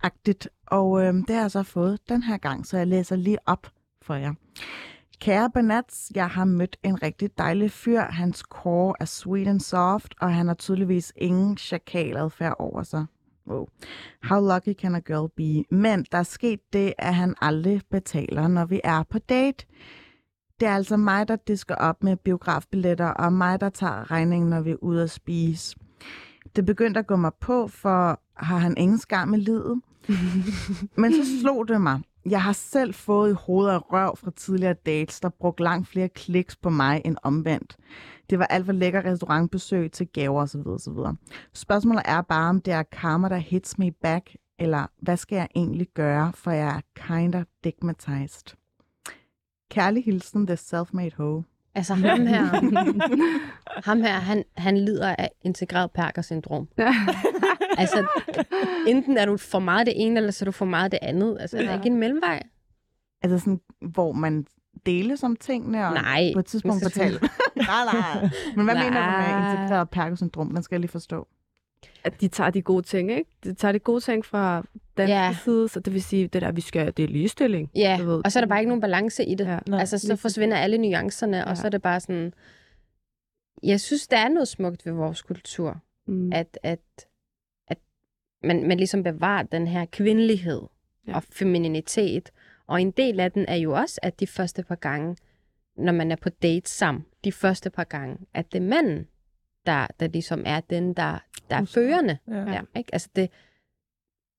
[SPEAKER 1] agtigt Og øh, det har jeg så fået den her gang, så jeg læser lige op for jer. Kære Banats, jeg har mødt en rigtig dejlig fyr. Hans core er sweet and soft, og han har tydeligvis ingen chakaladfærd over sig. Wow. How lucky can a girl be? Men der er sket det, at han aldrig betaler, når vi er på date. Det er altså mig, der disker op med biografbilletter, og mig, der tager regningen, når vi er ude at spise. Det begyndte at gå mig på, for har han ingen skam i livet? Men så slog det mig. Jeg har selv fået i hovedet af røv fra tidligere dates, der brugte langt flere kliks på mig end omvendt. Det var alt for lækker restaurantbesøg til gaver osv. osv. Spørgsmålet er bare, om det er karma, der hits me back, eller hvad skal jeg egentlig gøre, for jeg er kinda digmatized. Kærlig hilsen, the self-made hoe.
[SPEAKER 5] Altså ham her, ham her han, han lider af integreret perker-syndrom. altså, enten er du for meget det ene, eller så er du for meget det andet. Altså, ja. der er ikke en mellemvej.
[SPEAKER 1] Altså sådan, hvor man deles om tingene, og
[SPEAKER 5] Nej,
[SPEAKER 1] på et tidspunkt
[SPEAKER 5] men
[SPEAKER 1] fortæller. nej, nej. Men hvad mener du med
[SPEAKER 5] Nej.
[SPEAKER 1] integreret perkersyndrom? Den skal jeg lige forstå.
[SPEAKER 7] At de tager de gode ting, ikke? De tager de gode ting fra den
[SPEAKER 5] Ja.
[SPEAKER 7] side, så det vil sige, det der, vi skal, det er ligestilling.
[SPEAKER 5] Ja,
[SPEAKER 7] ved.
[SPEAKER 5] og så er der bare ikke nogen balance i det.
[SPEAKER 7] Ja.
[SPEAKER 2] Nej,
[SPEAKER 5] altså, så forsvinder alle nuancerne, og
[SPEAKER 7] Ja.
[SPEAKER 5] så er det bare sådan... Jeg synes, der er noget smukt ved vores kultur,
[SPEAKER 7] Mm.
[SPEAKER 5] at, at, at man, man ligesom bevarer den her kvindelighed. Ja. og femininitet. Og en del af den er jo også, at de første par gange, når man er på date sammen, de første par gange, at det er manden, der, der ligesom er den, der, der er førende.
[SPEAKER 2] Ja.
[SPEAKER 5] Ja, ikke? Altså det,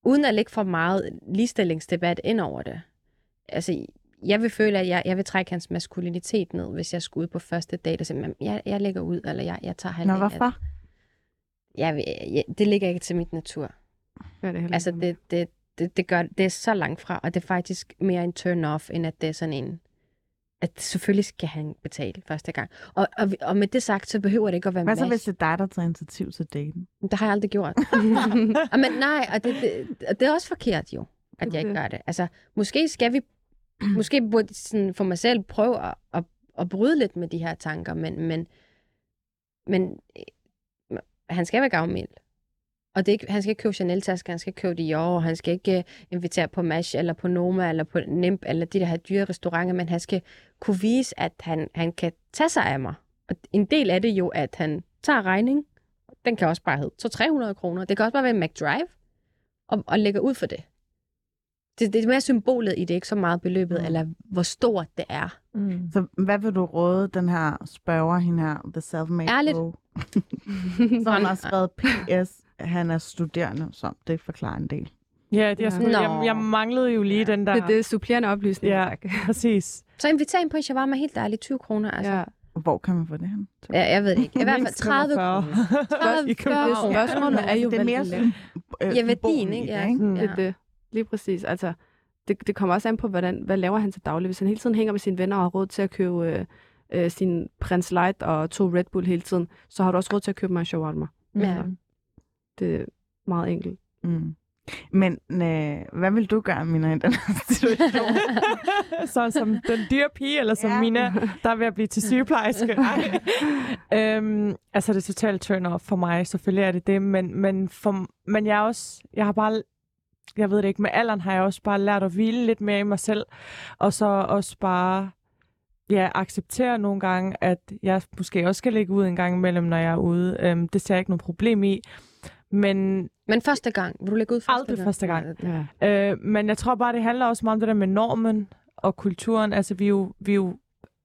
[SPEAKER 5] uden at lægge for meget ligestillingsdebat ind over det. Altså, jeg vil føle, at jeg, jeg vil trække hans maskulinitet ned, hvis jeg skulle ud på første date og sige, "Men jeg, jeg lægger ud, eller jeg, jeg tager
[SPEAKER 1] Nå,
[SPEAKER 5] halvdelen af
[SPEAKER 1] hvorfor?
[SPEAKER 5] det." Jeg, jeg, det ligger ikke til mit natur.
[SPEAKER 7] Ja, det
[SPEAKER 5] Altså, det, det, det, det, gør, det er så langt fra, og det er faktisk mere en turn-off, end at det er sådan en, at selvfølgelig skal han betale første gang. Og, og, og med det sagt, så behøver det ikke at være
[SPEAKER 1] Hvad så,
[SPEAKER 5] match.
[SPEAKER 1] hvis det er dig, der tager initiativ til daten?
[SPEAKER 5] Det har jeg aldrig gjort. Og men nej, og det, det, og det er også forkert jo, at jeg ikke gør det. Altså, måske skal vi, måske burde sådan for mig selv prøve at, at, at bryde lidt med de her tanker, men, men, men han skal være gavmild. Og det er ikke, han skal ikke købe Chanel-tasker, han skal købe Dior, han skal ikke uh, invitere på Mash, eller på Noma, eller på Nimp, eller de der her dyre restauranter, men han skal kunne vise, at han, han kan tage sig af mig. Og en del af det jo, at han tager regning, den kan også bare hedde så 300 kroner. Det kan også bare være en McDrive, og, og lægger ud for det. det. Det er mere symbolet i det, ikke så meget beløbet,
[SPEAKER 1] Mm.
[SPEAKER 5] eller hvor stort det er.
[SPEAKER 2] Mm.
[SPEAKER 1] Så hvad vil du råde den her spørger, hende her, the self-made
[SPEAKER 5] Ærligt.
[SPEAKER 1] Så han har skrevet PS, han er studerende, så det forklarer en del.
[SPEAKER 2] Ja, det er sådan,
[SPEAKER 5] Nå.
[SPEAKER 2] jeg, jeg manglede jo lige den der.
[SPEAKER 7] Det, det er supplerende oplysninger,
[SPEAKER 2] Ja.
[SPEAKER 7] tak.
[SPEAKER 2] Præcis.
[SPEAKER 5] Så inviter en på en shawarma helt ærligt, 20 kroner. Altså.
[SPEAKER 7] Ja.
[SPEAKER 5] Ja.
[SPEAKER 1] Hvor kan man få det hen?
[SPEAKER 5] Jeg, jeg ved det ikke. I hvert fald
[SPEAKER 2] Mindst
[SPEAKER 5] 30
[SPEAKER 2] 45.
[SPEAKER 5] kroner. 30
[SPEAKER 2] I København.
[SPEAKER 5] kroner.
[SPEAKER 7] Spørgsmålet er jo,
[SPEAKER 1] det er mere
[SPEAKER 7] det
[SPEAKER 1] sådan, øh,
[SPEAKER 5] Ja, værdien, ikke?
[SPEAKER 1] det,
[SPEAKER 5] Ja.
[SPEAKER 2] Mm.
[SPEAKER 7] Det det. Lige præcis. Altså, det, det kommer også an på, hvordan, hvad laver han til daglig. Hvis han hele tiden hænger med sine venner og har råd til at købe øh, øh, sin Prins Light og to Red Bull hele tiden, så har du også råd til at købe mig en shawarma.
[SPEAKER 5] Ja.
[SPEAKER 7] Det er meget enkelt.
[SPEAKER 1] Mm. Men øh, hvad vil du gøre, Mina, i den her situation?
[SPEAKER 2] så som den dyre pige, eller som
[SPEAKER 1] Ja.
[SPEAKER 2] Mina, der er ved at blive til sygeplejerske. Ej. øhm, altså, det er totalt turn off for mig. Selvfølgelig er det det, men, men, for, men jeg er også, jeg har bare, jeg ved det ikke, med alderen har jeg også bare lært at hvile lidt mere i mig selv, og så også bare, ja, acceptere nogle gange, at jeg måske også skal lægge ud en gang imellem, når jeg er ude. Øhm, det ser jeg ikke noget problem i. Men
[SPEAKER 5] Men første gang, vil du lægge ud første
[SPEAKER 2] Aldrig
[SPEAKER 5] gang?
[SPEAKER 2] første gang.
[SPEAKER 7] Ja.
[SPEAKER 2] Øh, men jeg tror bare, det handler også meget om det der med normen og kulturen. Altså, vi er jo, vi jo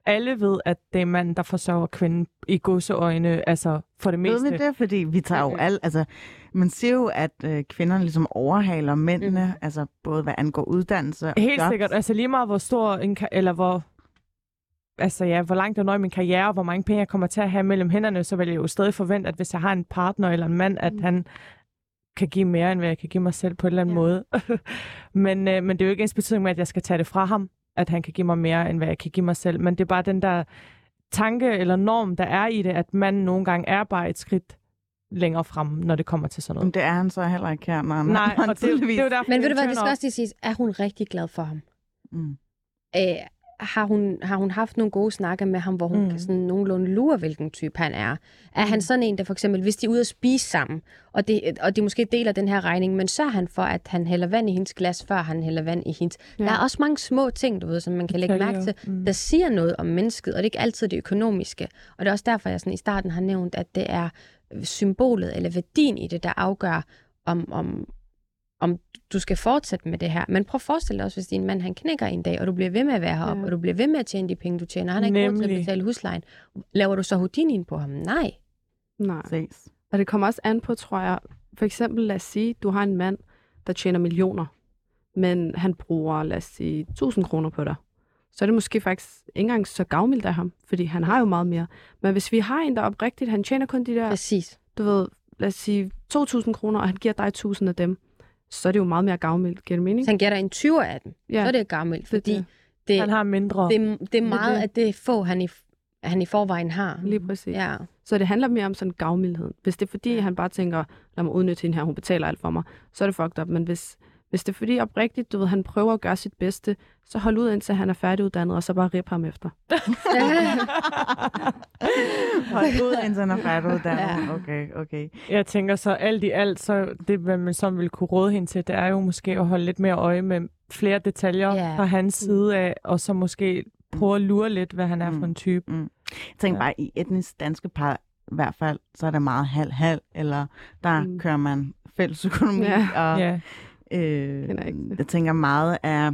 [SPEAKER 2] alle ved, at det er manden, der forsørger kvinden i godseøjne, altså for det
[SPEAKER 1] Ved
[SPEAKER 2] meste.
[SPEAKER 1] vi det? Fordi vi tager jo
[SPEAKER 5] Okay.
[SPEAKER 1] alt, altså, man siger jo, at øh, kvinderne ligesom overhaler mændene,
[SPEAKER 5] Mhm.
[SPEAKER 1] altså både hvad angår uddannelse og
[SPEAKER 2] Helt
[SPEAKER 1] jobs.
[SPEAKER 2] sikkert. Altså lige meget, hvor stor en eller hvor altså ja, hvor langt jeg når i min karriere, og hvor mange penge jeg kommer til at have mellem hænderne, så vil jeg jo stadig forvente, at hvis jeg har en partner eller en mand, at
[SPEAKER 7] Mm.
[SPEAKER 2] han kan give mere, end hvad jeg kan give mig selv på en eller anden
[SPEAKER 5] Ja.
[SPEAKER 2] måde. men, øh, men det er jo ikke ens betydning med, at jeg skal tage det fra ham, at han kan give mig mere, end hvad jeg kan give mig selv. Men det er bare den der tanke eller norm, der er i det, at man nogle gange er bare et skridt længere frem, når det kommer til sådan noget.
[SPEAKER 1] Men det er han så heller ikke her, når han
[SPEAKER 2] Nej, og det, det er jo derfor,
[SPEAKER 5] Men ved du hvad, det skal også lige siges, er hun rigtig glad for ham?
[SPEAKER 1] Mm.
[SPEAKER 5] Øh, har, hun, har hun haft nogle gode snakker med ham, hvor hun mm.
[SPEAKER 2] Mm.
[SPEAKER 5] kan sådan nogenlunde lure, hvilken type han er? Er han sådan en, der for eksempel, hvis de er ude at spise sammen, og, det, og de måske deler den her regning, men sørger han for, at han hælder vand i hendes glas, før han hælder vand i hendes? Ja. Der er også mange små ting, du ved, som man kan lægge mærke til,
[SPEAKER 2] Mm.
[SPEAKER 5] der siger noget om mennesket, og det er ikke altid det økonomiske. Og det er også derfor, jeg sådan i starten har nævnt, at det er symbolet eller værdien i det, der afgør, om, om, om du skal fortsætte med det her. Men prøv at forestille dig også, hvis din mand han knækker en dag, og du bliver ved med at være heroppe,
[SPEAKER 7] Ja.
[SPEAKER 5] og du bliver ved med at tjene de penge, du tjener. Han har ikke råd til at betale huslejen. Laver du så Houdini'en på ham? Nej.
[SPEAKER 7] Nej.
[SPEAKER 1] Ses.
[SPEAKER 7] Og det kommer også an på, tror jeg, for eksempel lad os sige, du har en mand, der tjener millioner, men han bruger, lad os sige, 1000 kroner på dig. Så er det måske faktisk ikke engang så gavmildt af ham, fordi han har jo meget mere. Men hvis vi har en, der er oprigtigt, han tjener kun de der,
[SPEAKER 5] Præcis.
[SPEAKER 7] du ved, lad os sige, 2.000 kroner, og han giver dig 1.000 af dem, så er det jo meget mere gavmildt. Giver det mening?
[SPEAKER 5] Hvis han giver dig en 20 af dem,
[SPEAKER 7] Ja,
[SPEAKER 5] så er det gammelt,
[SPEAKER 7] det er
[SPEAKER 5] fordi
[SPEAKER 7] det.
[SPEAKER 5] det,
[SPEAKER 2] Han har mindre.
[SPEAKER 5] det, det er meget
[SPEAKER 7] det.
[SPEAKER 5] af det få, han i, han i forvejen har.
[SPEAKER 7] Lige præcis.
[SPEAKER 5] Ja.
[SPEAKER 7] Så det handler mere om sådan gavmildhed. Hvis det er fordi, han bare tænker, lad mig udnytte hende her, hun betaler alt for mig, så er det fucked up. Men hvis, hvis det er fordi oprigtigt, du ved, han prøver at gøre sit bedste, så hold ud indtil han er færdiguddannet, og så bare rip ham efter.
[SPEAKER 1] Hold ud, indtil han er færdiguddannet.
[SPEAKER 5] Ja.
[SPEAKER 1] Okay, okay.
[SPEAKER 2] Jeg tænker så alt i alt, så det, hvad man så vil kunne råde hende til, det er jo måske at holde lidt mere øje med flere detaljer
[SPEAKER 5] Ja.
[SPEAKER 2] fra hans side af, og så måske prøve at lure lidt, hvad han er for en type.
[SPEAKER 1] Jeg tænker
[SPEAKER 2] Ja.
[SPEAKER 1] bare, i etnisk danske par, i hvert fald, så er det meget halv-halv, eller der
[SPEAKER 7] Mm.
[SPEAKER 1] mm. kører man fælles økonomi,
[SPEAKER 7] Ja.
[SPEAKER 1] og
[SPEAKER 2] Ja.
[SPEAKER 1] Øh, jeg tænker meget af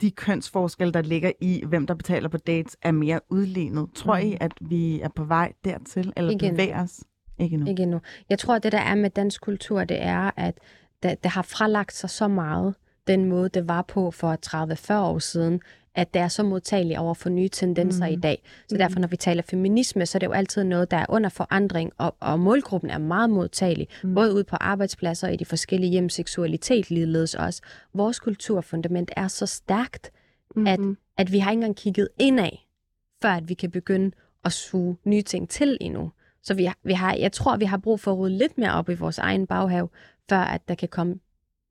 [SPEAKER 1] de kønsforskelle, der ligger i, hvem der betaler på dates, er mere udlignet. Tror
[SPEAKER 2] Mm.
[SPEAKER 1] I, at vi er på vej dertil, eller
[SPEAKER 5] endnu.
[SPEAKER 1] bevæger os? Ikke nu.
[SPEAKER 5] Ikke endnu. Jeg tror, at det der er med dansk kultur, det er, at det, det har fralagt sig så meget, den måde, det var på for 30-40 år siden, at det er så modtageligt over for nye tendenser mm. i dag. Så
[SPEAKER 7] Mm.
[SPEAKER 5] derfor, når vi taler feminisme, så er det jo altid noget, der er under forandring, og, og målgruppen er meget modtagelig, mm. både ude på arbejdspladser og i de forskellige hjem, seksualitet ligeledes også. Vores kulturfundament er så stærkt, at,
[SPEAKER 7] Mhm.
[SPEAKER 5] at vi har ikke engang kigget indad, før at vi kan begynde at suge nye ting til endnu. Så vi, vi har, jeg tror, vi har brug for at rydde lidt mere op i vores egen baghave, før at der kan komme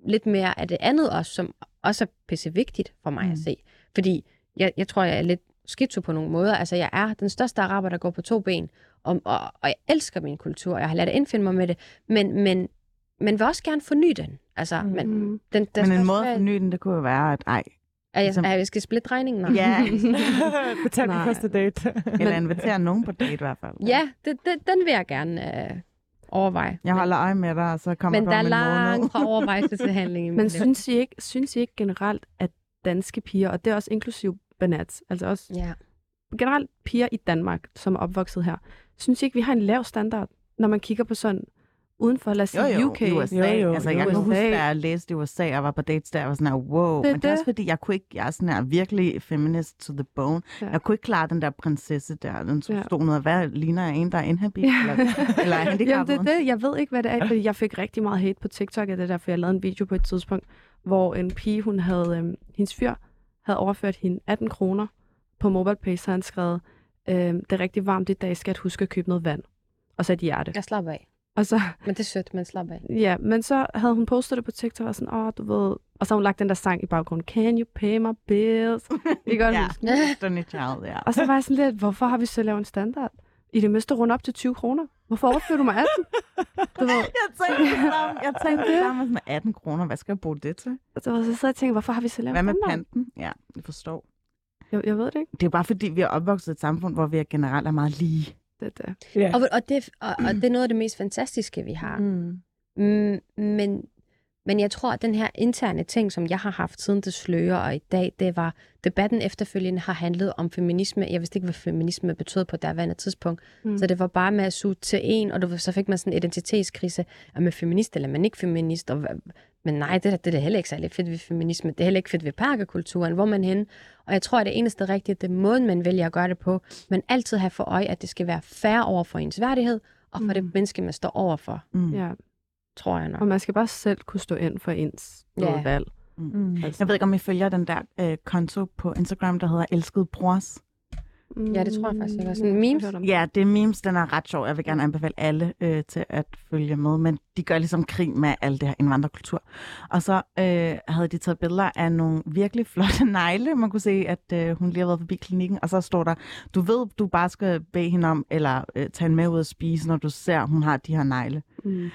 [SPEAKER 5] lidt mere af det andet også, som også er pisse vigtigt for mig mm. at
[SPEAKER 1] Mm.
[SPEAKER 5] se. Fordi jeg, jeg tror, jeg er lidt skizo på nogle måder. Altså, jeg er den største araber, der går på to ben, og, og, og jeg elsker min kultur, og jeg har lært at indfinde mig med det, men, men, men vil også gerne forny den. Altså, mm. men, den, der
[SPEAKER 1] Men en måde at forny den, det kunne jo være, at ej,
[SPEAKER 5] at jeg,
[SPEAKER 1] ligesom-
[SPEAKER 5] at jeg skal splitte regningen? Nå.
[SPEAKER 1] ja,
[SPEAKER 2] Betal
[SPEAKER 7] Nej.
[SPEAKER 2] første date.
[SPEAKER 1] eller invitere nogen på date i hvert fald.
[SPEAKER 5] Ja, det, det, den vil jeg gerne øh, overveje.
[SPEAKER 1] Jeg holder øje med dig, og så kommer
[SPEAKER 5] men der er langt fra overvejelse til handling.
[SPEAKER 7] Men synes I, ikke, synes I ikke generelt, at danske piger, og det er også inklusiv banats, altså også
[SPEAKER 5] Ja.
[SPEAKER 7] generelt piger i Danmark, som er opvokset her, synes I ikke, vi har en lav standard, når man kigger på sådan uden for, lad os
[SPEAKER 1] Jo,
[SPEAKER 7] sige,
[SPEAKER 1] jo,
[SPEAKER 7] UK?
[SPEAKER 1] i USA.
[SPEAKER 2] Jo, jo,
[SPEAKER 1] altså,
[SPEAKER 2] jo,
[SPEAKER 1] jeg kan
[SPEAKER 7] USA.
[SPEAKER 1] huske, da jeg læste i USA og var på dates der, jeg var sådan her, wow.
[SPEAKER 7] Det
[SPEAKER 1] Men det er også
[SPEAKER 7] det.
[SPEAKER 1] fordi, jeg kunne ikke, jeg er sådan her virkelig feminist to the bone.
[SPEAKER 7] Ja.
[SPEAKER 1] Jeg kunne ikke klare den der prinsesse der. Den
[SPEAKER 7] Ja.
[SPEAKER 1] stod noget, hvad ligner jeg en, der er inhabil?
[SPEAKER 7] Ja.
[SPEAKER 1] Eller, eller er
[SPEAKER 7] Jamen, det er det. Jeg ved ikke, hvad det er, fordi jeg fik rigtig meget hate på TikTok af det der, for jeg lavede en video på et tidspunkt, hvor en pige, hun havde, øhm, hendes fyr havde overført hende 18 kroner på MobilePay, så han skrev, øhm, det er rigtig varmt i dag, skal jeg huske at købe noget vand. Og så et hjerte.
[SPEAKER 5] Jeg slapper af.
[SPEAKER 7] Og så,
[SPEAKER 5] Men det er sødt, men slap af.
[SPEAKER 7] ja, men så havde hun postet det på TikTok og sådan, åh, du ved, og så har hun lagt den der sang i baggrunden, Can you pay my bills? I kan godt
[SPEAKER 1] ja,
[SPEAKER 7] huske.
[SPEAKER 1] Destiny Child, ja.
[SPEAKER 7] Og så var jeg sådan lidt, hvorfor har vi så lavet en standard? I det mindste rundt op til 20 kroner. Hvorfor overfører du mig 18? Du ved,
[SPEAKER 1] Jeg tænkte det samme. Jeg tænkte det samme sådan 18 kroner. Hvad skal jeg bruge det til?
[SPEAKER 7] så, så sidder jeg og tænker, hvorfor har vi så lavet
[SPEAKER 1] Hvad med panten? Ja, jeg forstår.
[SPEAKER 7] Jeg, jeg ved det ikke.
[SPEAKER 1] Det er bare fordi, vi er opvokset i et samfund, hvor vi er generelt er meget lige.
[SPEAKER 7] Det, det.
[SPEAKER 2] Ja.
[SPEAKER 5] Og, og, det, og, og det er noget af det mest fantastiske, vi har.
[SPEAKER 2] Mm.
[SPEAKER 5] Mm, men, men jeg tror, at den her interne ting, som jeg har haft siden det slører, og i dag, det var, debatten efterfølgende har handlet om feminisme. Jeg vidste ikke, hvad feminisme betød på derværende tidspunkt.
[SPEAKER 7] Mm.
[SPEAKER 5] Så det var bare med at suge til en, og du, ved, så fik man sådan en identitetskrise. Er man feminist, eller er man ikke feminist? Og, men nej, det, er det er heller ikke særlig fedt ved feminisme. Det er heller ikke fedt ved perkerkulturen. Hvor man henne? Og jeg tror, at det eneste rigtige, det er måden, man vælger at gøre det på. Men altid have for øje, at det skal være færre over for ens værdighed, og for mm. det menneske, man står overfor.
[SPEAKER 1] Mm.
[SPEAKER 7] Ja.
[SPEAKER 5] Tror jeg nok.
[SPEAKER 7] Og man skal bare selv kunne stå ind for ens
[SPEAKER 5] Ja.
[SPEAKER 7] valg.
[SPEAKER 2] Mm.
[SPEAKER 7] Altså,
[SPEAKER 1] Jeg ved ikke, om I følger den der øh, konto på Instagram, der hedder Elskede Brors.
[SPEAKER 5] Ja, det tror jeg faktisk. Og
[SPEAKER 7] Mm,
[SPEAKER 5] sådan memes?
[SPEAKER 1] Ja, det er memes, den er ret sjov. Jeg vil gerne anbefale alle øh, til at følge med, men de gør ligesom krig med al det her indvandrerkultur. Og så øh, havde de taget billeder af nogle virkelig flotte negle. Man kunne se, at øh, hun lige har været forbi klinikken, og så står der, du ved, du bare skal bede hende om, eller øh, tage hende med ud at spise, når du ser, hun har de her negle.
[SPEAKER 7] Mm.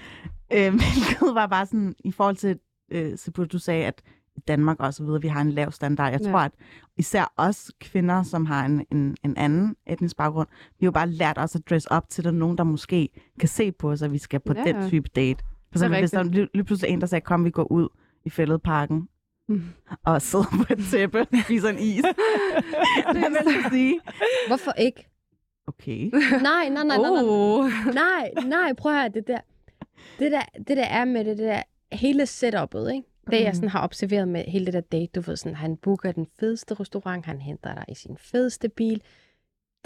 [SPEAKER 1] Øh, hvilket var bare sådan, i forhold til, øh, Sepul, du sagde, at Danmark og så videre, vi har en lav standard. Jeg
[SPEAKER 7] Ja.
[SPEAKER 1] tror, at især os kvinder, som har en, en, en anden etnisk baggrund, vi har jo bare lært os at dress op til, der er nogen, der måske kan se på os, at vi skal på
[SPEAKER 7] Ja,
[SPEAKER 1] den type date. For eksempel, hvis der lige, lige pludselig en, der sagde, kom, vi går ud i fældeparken
[SPEAKER 7] Mm.
[SPEAKER 1] og sidder på et tæppe og spiser en is. det vil jeg sige.
[SPEAKER 5] Hvorfor ikke?
[SPEAKER 1] Okay.
[SPEAKER 5] Nej, nej, nej, nej, nej.
[SPEAKER 7] Oh.
[SPEAKER 5] Nej, nej, prøv at høre, det der, det der, det der er med det, det der hele setup'et, ikke? Det, jeg sådan har observeret med hele det der date, du ved, sådan, han booker den fedeste restaurant, han henter dig i sin fedeste bil.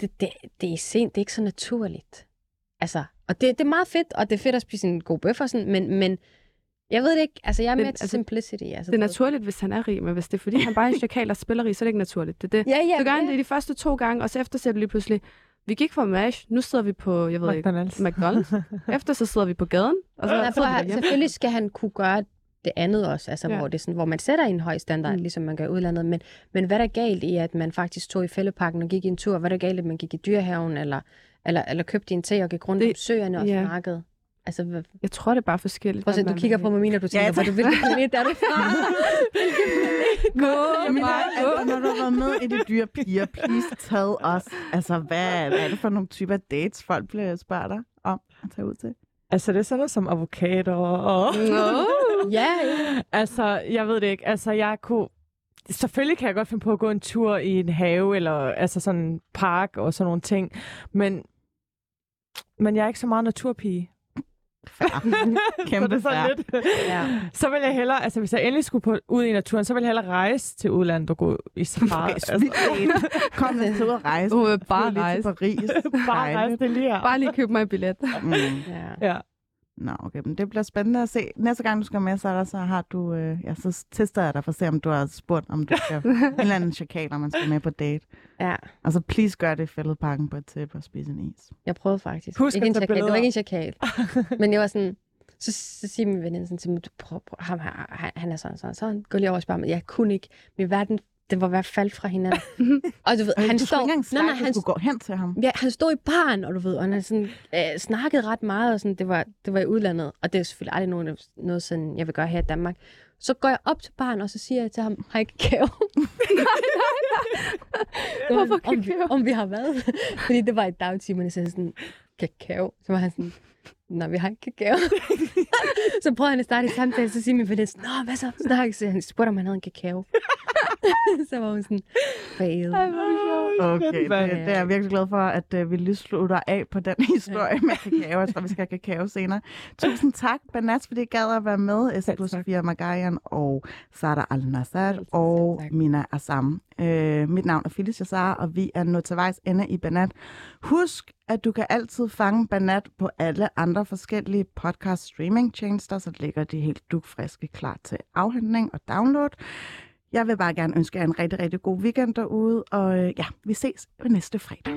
[SPEAKER 5] Det, det, det er sent, det er ikke så naturligt. Altså, og det, det er meget fedt, og det er fedt at spise en god bøf og sådan, men, men jeg ved det ikke, altså jeg er mere til
[SPEAKER 7] altså,
[SPEAKER 5] simplicity. Altså,
[SPEAKER 7] Det er naturligt, hvis han er rig, men hvis det er fordi, han bare er en chakal, der spiller rig, så er det ikke naturligt. Det er det.
[SPEAKER 5] Ja, ja,
[SPEAKER 7] Så gør han det de første to gange, og så efter ser du lige pludselig, vi gik fra MASH, nu sidder vi på, jeg ved ikke,
[SPEAKER 2] McDonald's.
[SPEAKER 7] McDonald's. Efter så sidder vi på gaden, og så sidder
[SPEAKER 5] at
[SPEAKER 7] vi
[SPEAKER 5] selvfølgelig skal han kunne gøre det andet også, altså
[SPEAKER 7] Ja.
[SPEAKER 5] hvor, det er sådan, hvor man sætter en høj standard, mm. Ligesom man gør i udlandet. Men, men hvad er der galt i, at man faktisk tog i fældeparken og gik en tur? Hvad er der galt, at man gik i dyrehaven, eller, eller, eller købte en te og gik rundt
[SPEAKER 7] Det-
[SPEAKER 5] om søerne og
[SPEAKER 7] ja.
[SPEAKER 5] snakkede? Altså, hvad,
[SPEAKER 7] Jeg tror, det er bare forskelligt.
[SPEAKER 5] prøv at du kigger
[SPEAKER 7] vil
[SPEAKER 5] på mig, Mina, du tænker,
[SPEAKER 1] Ja,
[SPEAKER 5] du hvilken planet er du fra?
[SPEAKER 7] Gå,
[SPEAKER 1] altså, når du har været med i de dyre piger, please tell os. Altså, hvad, hvad er det for nogle typer dates, folk bliver spørger dig om at tage ud til?
[SPEAKER 2] Altså, det er sådan noget som avocadoer og...
[SPEAKER 5] ja, ja.
[SPEAKER 2] Altså, jeg ved det ikke. Altså, jeg kunne... Selvfølgelig kan jeg godt finde på at gå en tur i en have, eller altså sådan en park og sådan nogle ting. Men, men jeg er ikke så meget naturpige.
[SPEAKER 1] Kæmpe
[SPEAKER 2] så lidt...
[SPEAKER 5] ja.
[SPEAKER 2] Så vil jeg hellere, altså hvis jeg endelig skulle på, ud i naturen, så vil jeg hellere rejse til udlandet og gå i safari. Altså,
[SPEAKER 1] Kom nu til ud at rejse.
[SPEAKER 7] Vil bare rejse.
[SPEAKER 1] til Paris.
[SPEAKER 2] bare rejse det lige her.
[SPEAKER 7] Bare lige købe mig en billet.
[SPEAKER 1] Mm.
[SPEAKER 5] ja.
[SPEAKER 2] Ja.
[SPEAKER 1] Nå, okay, men det bliver spændende at se. Næste gang, du skal med, så, der, så har du, øh, ja, så tester jeg dig for at se, om du har spurgt, om du skal en eller anden chakaler, man skal med på date.
[SPEAKER 5] ja.
[SPEAKER 1] Og så please gør det i fældeparken på et tæppe og spise en is.
[SPEAKER 5] Jeg prøvede faktisk.
[SPEAKER 2] Husk
[SPEAKER 5] ikke
[SPEAKER 2] at
[SPEAKER 5] en chakal. Det var ikke en chakal. Men jeg var sådan... Så, så siger min veninde sådan til mig, "Du, prøv, prøv, ham her, han, han er sådan, sådan, sådan. Gå lige over og spørg mig. Jeg kunne ikke. Min verden, den var ved at falde fra hinanden. og du ved, han
[SPEAKER 1] du
[SPEAKER 5] står...
[SPEAKER 1] ikke
[SPEAKER 5] nej,
[SPEAKER 1] snakke,
[SPEAKER 5] nej,
[SPEAKER 1] du
[SPEAKER 5] han,
[SPEAKER 1] skulle gå hen til ham.
[SPEAKER 5] ja, han stod i baren, og du ved, og han sådan, øh, snakkede ret meget, og sådan, det, var, det var i udlandet. Og det er selvfølgelig aldrig noget, noget sådan, jeg vil gøre her i Danmark. Så går jeg op til baren, og så siger jeg til ham, har I kakao?
[SPEAKER 7] Hvorfor
[SPEAKER 5] om,
[SPEAKER 7] kakao?
[SPEAKER 5] om vi har hvad? Fordi det var i dagtimerne, så sådan, kakao. Så var han sådan, nej, vi har ikke kakao. så prøver han at starte i samtale, så siger min veninde nå, hvad så? Snak, så han spurgte, om han havde en kakao. så var hun sådan, fail.
[SPEAKER 1] Okay, det, det er jeg virkelig glad for, at uh, vi lige slutter af på den historie med kakao. Jeg tror, vi skal have kakao senere. Tusind tak, Banats, fordi I gad at være med.
[SPEAKER 2] Tak.
[SPEAKER 1] Sofia Magayan og Sara Al-Nassar og. Mina Assam. Øh, mit navn er Phyllis Jassar, og vi er nået til vejs ende i Banat. Husk, at du kan altid fange Banat på alle andre forskellige podcast streaming tjenester, så ligger de helt dugfriske klar til afhentning og download. Jeg vil bare gerne ønske jer en rigtig, rigtig god weekend derude, og øh, ja, vi ses på næste fredag.